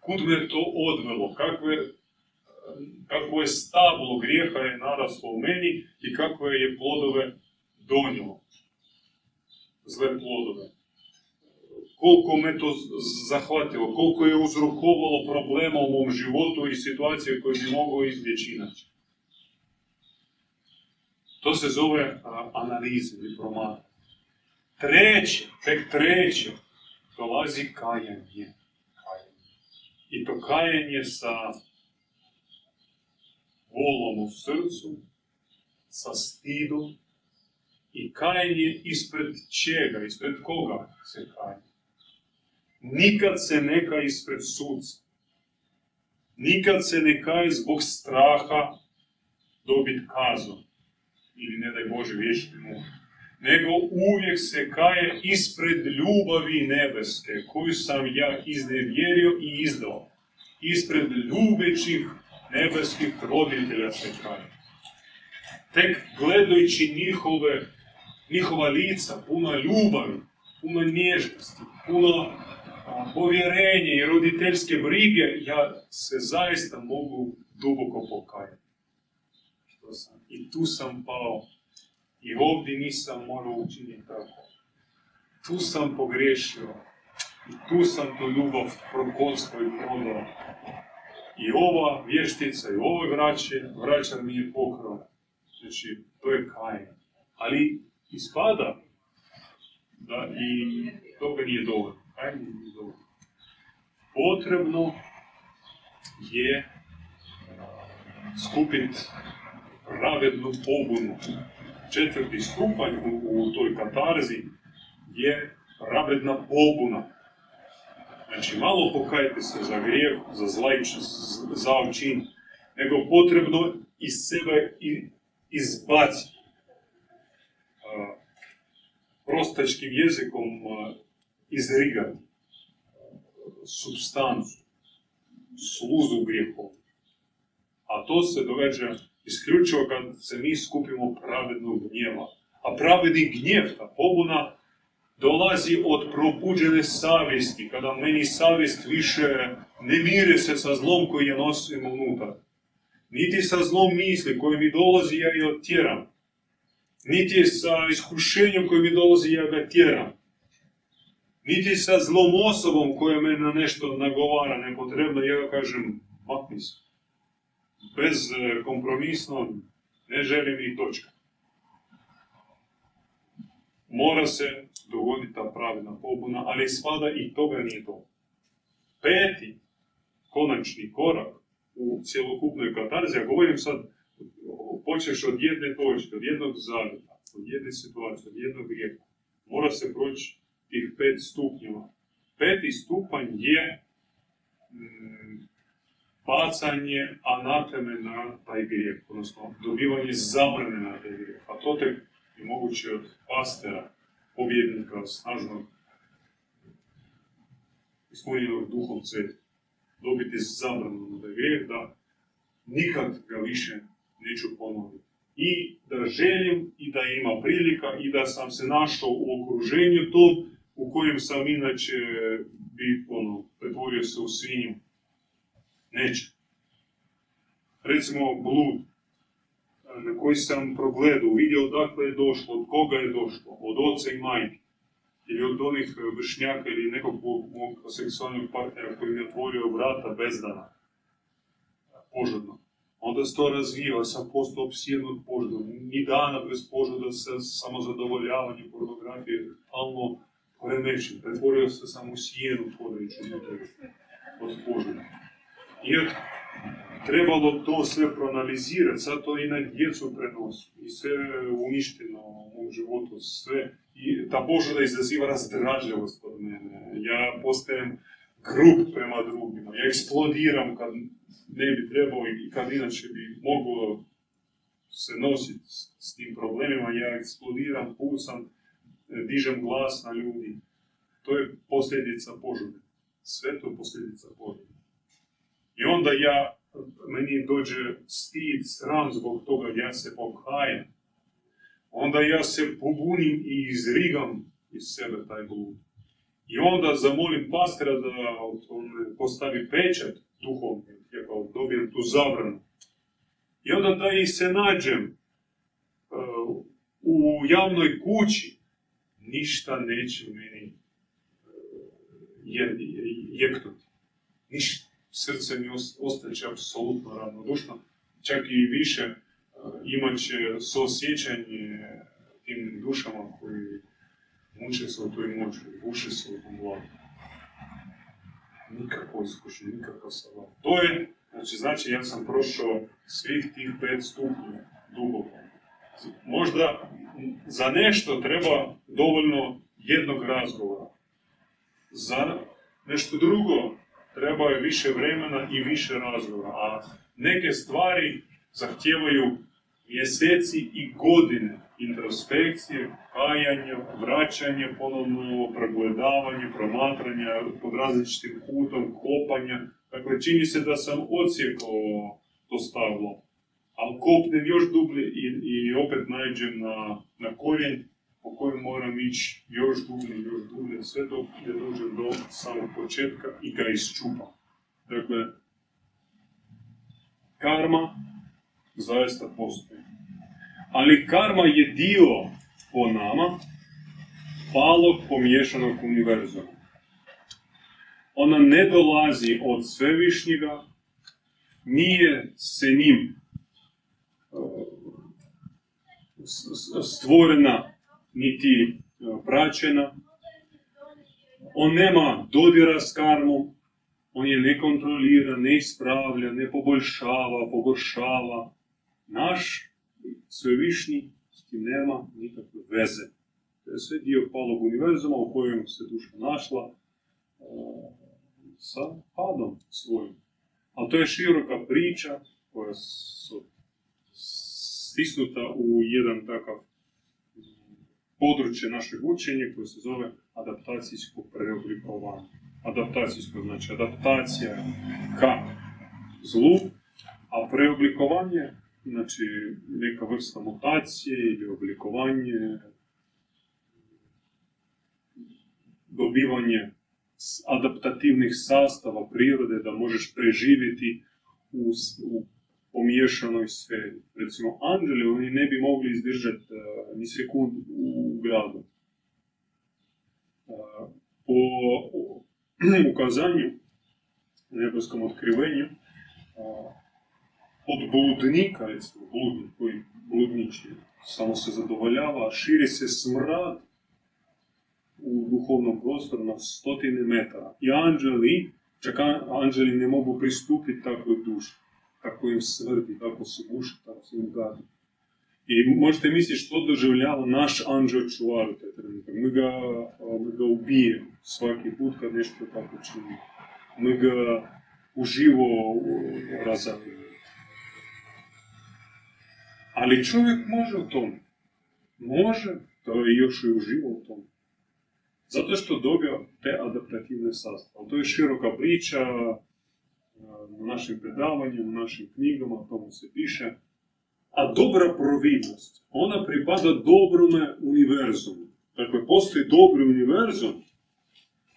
Kud me to odvelo, kakve, kakvo je stablo grijeha je naraslo u meni i kakve je plodove donijelo. Zle plodove. Koliko me to zahvatilo, koliko je uzrokovalo problema u mom životu i situacije koje bi mogao izbjeći inače. To se zove analiza ili. Treće, tek treće, dolazi kajanje. I to kajanje sa volom u srcu, sa stidom i kajanje ispred čega, ispred koga se kaje. Nikad se neka ispred suca. Nikad se ne kaje zbog straha dobiti kazom. Ili ne daj Bože vječni muka nego uvijek se kaje ispred ljubavi nebeske, koju sam ja iznevjerio i izdao. Ispred ljubećih nebeskih roditelja se kaje. Tek gledajući njihove, njihova lica, puna ljubavi, puno nježnosti, puno povjerenje i roditeljske brige, ja se zaista mogu duboko pokajati. I tu sam pao i ovdje nisam morao učiniti tako. Tu sam pogriješio. I tu sam tu ljubav prokonstvo i prodao. I ova vještica i ovo vraće, vraća mi je pokrao. Znači, to je kajen. Ali ispada da i toga nije dovoljno. Kajen nije. Potrebno je skupit pravednu pobunu. Četvrti stupanj u, u toj katarzi je pravedna pobuna. Znači, malo pokajte se za grijeh, za zlajč, za čin, nego potrebno iz sebe izbaciti. Prostačkim jezikom izrigati substancu, sluzu grijehom. A to se događa isključivo kad se mi skupimo pravednog gnjeva. A pravedni gnjev, ta pobuna, dolazi od probuđene savjesti, kada meni savjest više ne mire se sa zlom koji je nosim unutar. Niti sa zlom misli koji mi dolazi, ja je otjeram. Niti sa iskušenjem koji mi dolazi, ja ga tjeram. Niti sa zlom osobom koja me na nešto nagovara nepotrebno, ja ga kažem, makni se. Bez e, kompromisno ne želim i točka. Mora se dogoditi ta pravilna pobuna, ali spada i toga nije to. Peti, konačni korak u cjelokupnoj katarzi, ja govorim sad, počeš od jedne točke, od jednog zavjeta, od jedne situacije, od jednog grijeha. Mora se proći tih pet stupnjeva. Peti stupanj je mm, bacanje anateme na taj grijeh, odnosno dobivanje zabrane na taj grijeh. A to tek je moguće od pastera, pobjednika, snažnog, ispunjenog duhom sveti. Dobiti zabranu na taj grijeh, da nikad ga više neću ponoviti. I da želim i da ima prilika i da sam se našao u okruženju to u kojem sam inače bi ono, pretvorio se u svinju. Neće. Recimo blud, na koji sam progledao, vidio odakle je došlo, od koga je došlo, od oca i majke, ili od onih vršnjaka ili nekog mog seksualnog partnera koji mi je otvorio vrata bezdana, požadno. Onda se to razvijao, sam postao psijednog požada, ni dana bez požada sa samozadovoljavanje pornografije, alno poremećen, pretvorio se sam u sjenu od požada. I trebalo to sve proanalizirati, sad to i na djecu prenosi, i sve uništeno u mom životu, sve. I ta požuda izaziva razdražljivost kod mene. Ja postajem grub prema drugima, ja eksplodiram kad ne bi trebao i kad inače bi moglo se nositi s tim problemima, ja eksplodiram, pusam, dižem glas na ljudi. To je posljedica požude. Sve to je posljedica požude. I onda ja meni dođe stid, sram zbog toga, ja se pokajam. Onda ja se pobunim i izrigam iz sebe taj blud. I onda zamolim pastira da on postavi pečat duhovni, ja kao dobijem tu zabranu. I onda da ih se nađem uh, u javnoj kući, ništa neće meni uh, jeknuti. Ništa srce mi ostaće apsolutno ravnodušno, čak i više e, imat će suosjećanje tim dušama koji muče se u toj moći, buše se u tom glavu. Nikako iskušenje, nikako sabah. To je, znači, znači ja sam prošao svih tih pet stupnja duboko. Možda za nešto treba dovoljno jednog razgovora. Za nešto drugo treba više vremena i više razgovora, a neke stvari zahtijevaju mjeseci i godine introspekcije, kajanja, vraćanje, ponovno pregledavanje, promatranja pod različitim putom, kopanja. Dakle, čini se da sam odsjekao to stavlo, ali kopnem još dublje i, opet nađem na, na korijen po kojem moram ići još dublje, još dublje, sve dok ne dođem do samog početka i ga isčupam. Dakle, karma zaista postoji. Ali karma je dio po nama palog pomiješanog univerzuma. Ona ne dolazi od svevišnjega, nije se njim uh, stvorena niti e, praćena. On nema dodira s karmom, on je ne kontrolira, ne ispravlja, ne poboljšava, pogoršava. Naš svevišnji s tim nema nikakve veze. To je sve dio palog univerzuma u kojem se duša našla e, sa padom svojim. Ali to je široka priča koja su stisnuta u jedan takav područje našeg učenja koje se zove adaptacijsko preoblikovanje. Adaptacijsko znači adaptacija ka zlu, a preoblikovanje znači neka vrsta mutacije ili oblikovanje, dobivanje adaptativnih sastava prirode da pomiješanoj sferi. Recimo, anđeli, oni ne bi mogli izdržati uh, ni sekund u gradu. Uh, po ukazanju, nebeskom otkrivenju, uh, od bludnika, recimo, bludnik koji bludniči, samo se zadovoljava, širi se smrad u duhovnom prostoru na stotine metara. I anđeli, čak anđeli ne mogu pristupiti takvoj duši kako im smrdi, kako se guši, kako se im gadi. I možete misliti što doživljava naš anđel čuvar u taj trenutak. Mi ga, mi ga ubijemo svaki put kad nešto tako čini. Mi ga uživo razavimo. Ali čovjek može u tom. Može, to je još i uživo u tom. Zato što dobio te adaptativne sastave. To je široka priča, u našim predavanjima, u našim knjigama, o tomu se piše. A dobra providnost, ona pripada dobrome univerzumu. Dakle, postoji dobri univerzum,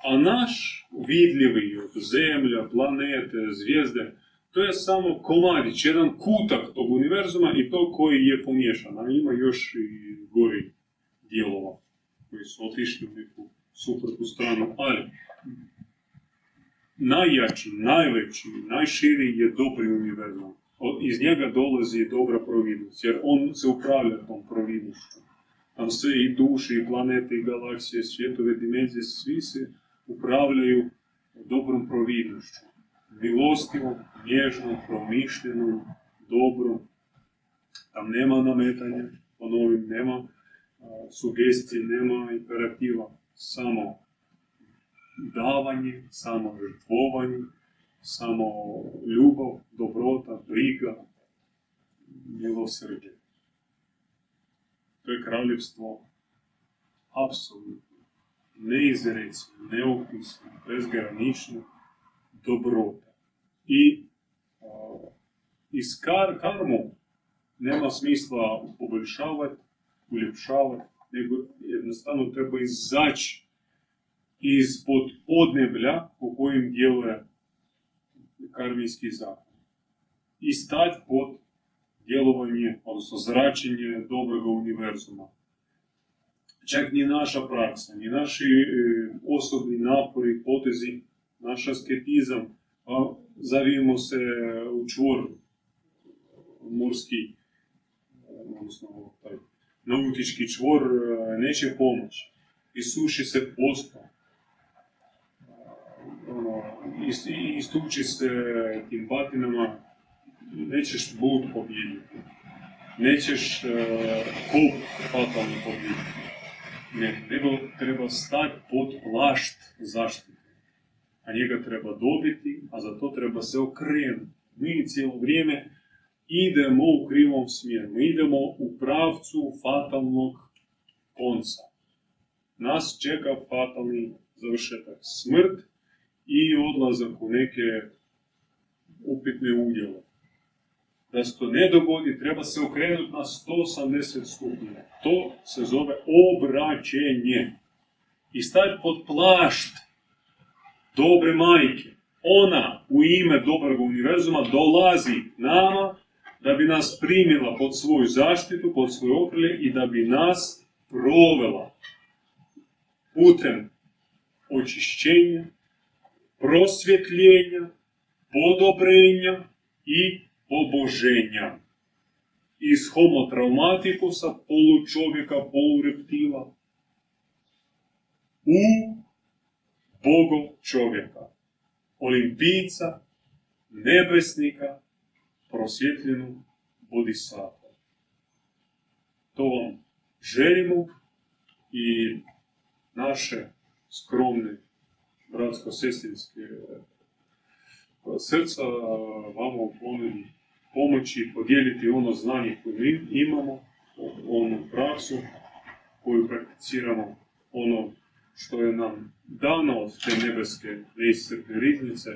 a naš vidljivi zemlja, planete, zvijezde, to je samo komadić, jedan kutak tog univerzuma i to koji je pomiješan. A ima još i gori dijelova koji su otišli u neku suprotnu stranu. Ali, najjači, najveći, najširi je dobri univerzum. Iz njega dolazi dobra providnost, jer on se upravlja tom providnošću. Tam sve i duše, i planete, i galaksije, svjetove, dimenzije, svi se upravljaju dobrom providnošću. Milostivom, nježnom, promišljenom, dobrom. Tam nema nametanja, ponovim, nema sugestije, nema imperativa, samo davanje, samo žrtvovanje, samo ljubav, dobrota, briga, milosrđe. To je kraljevstvo apsolutno, neizrecivo, neopisno, bezgranično dobrota. I a, iz kar, karmu nema smisla poboljšavati, uljepšavati, nego jednostavno treba izaći ispod podneblja po kojim djeluje karmijski zakon. I stati pod djelovanje, odnosno zračenje dobrog univerzuma. Čak ni naša praksa, ni naši e, osobni napori, potezi, naš asketizam, a zavijemo se u čvor morski, odnosno taj nautički čvor, e, neće pomoći. I suši se postom ono, istuči se tim batinama, nećeš bud pobijediti. Nećeš uh, kop fatalno pobijediti. Ne, nego treba stati pod plašt zaštite. A njega treba dobiti, a za to treba se okrenuti. Mi cijelo vrijeme idemo u krivom smjeru. Mi idemo u pravcu fatalnog konca. Nas čeka fatalni završetak. Smrt i odlazak u neke upitne udjele. Da se to ne dogodi, treba se okrenuti na 180 stupnjeva. To se zove obraćenje. I staviti pod plašt dobre majke. Ona u ime dobrog univerzuma dolazi nama da bi nas primila pod svoju zaštitu, pod svoje okrilje i da bi nas provela putem očišćenja, prosvjetljenja, podobrenja i poboženja. Iz homo traumatikusa, polučovjeka, polureptila, u bogo čovjeka. olimpijca, nebesnika, prosvjetljenu bodhisattva. To vam želimo i naše skromne bratsko-sestrinske srca vama ponudi pomoći podijeliti ono znanje koje mi imamo, onu praksu koju prakticiramo, ono što je nam dano od te nebeske neiscrpne riznice,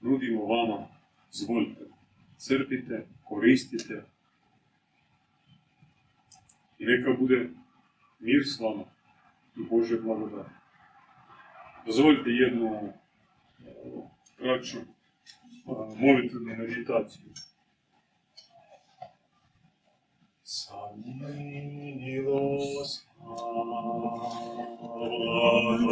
nudimo vama, zvolite, crpite, koristite i neka bude mir s vama i Bože blagodat. Дозвольте єдну кратшу молитвену медитацію. Сомнилось Слава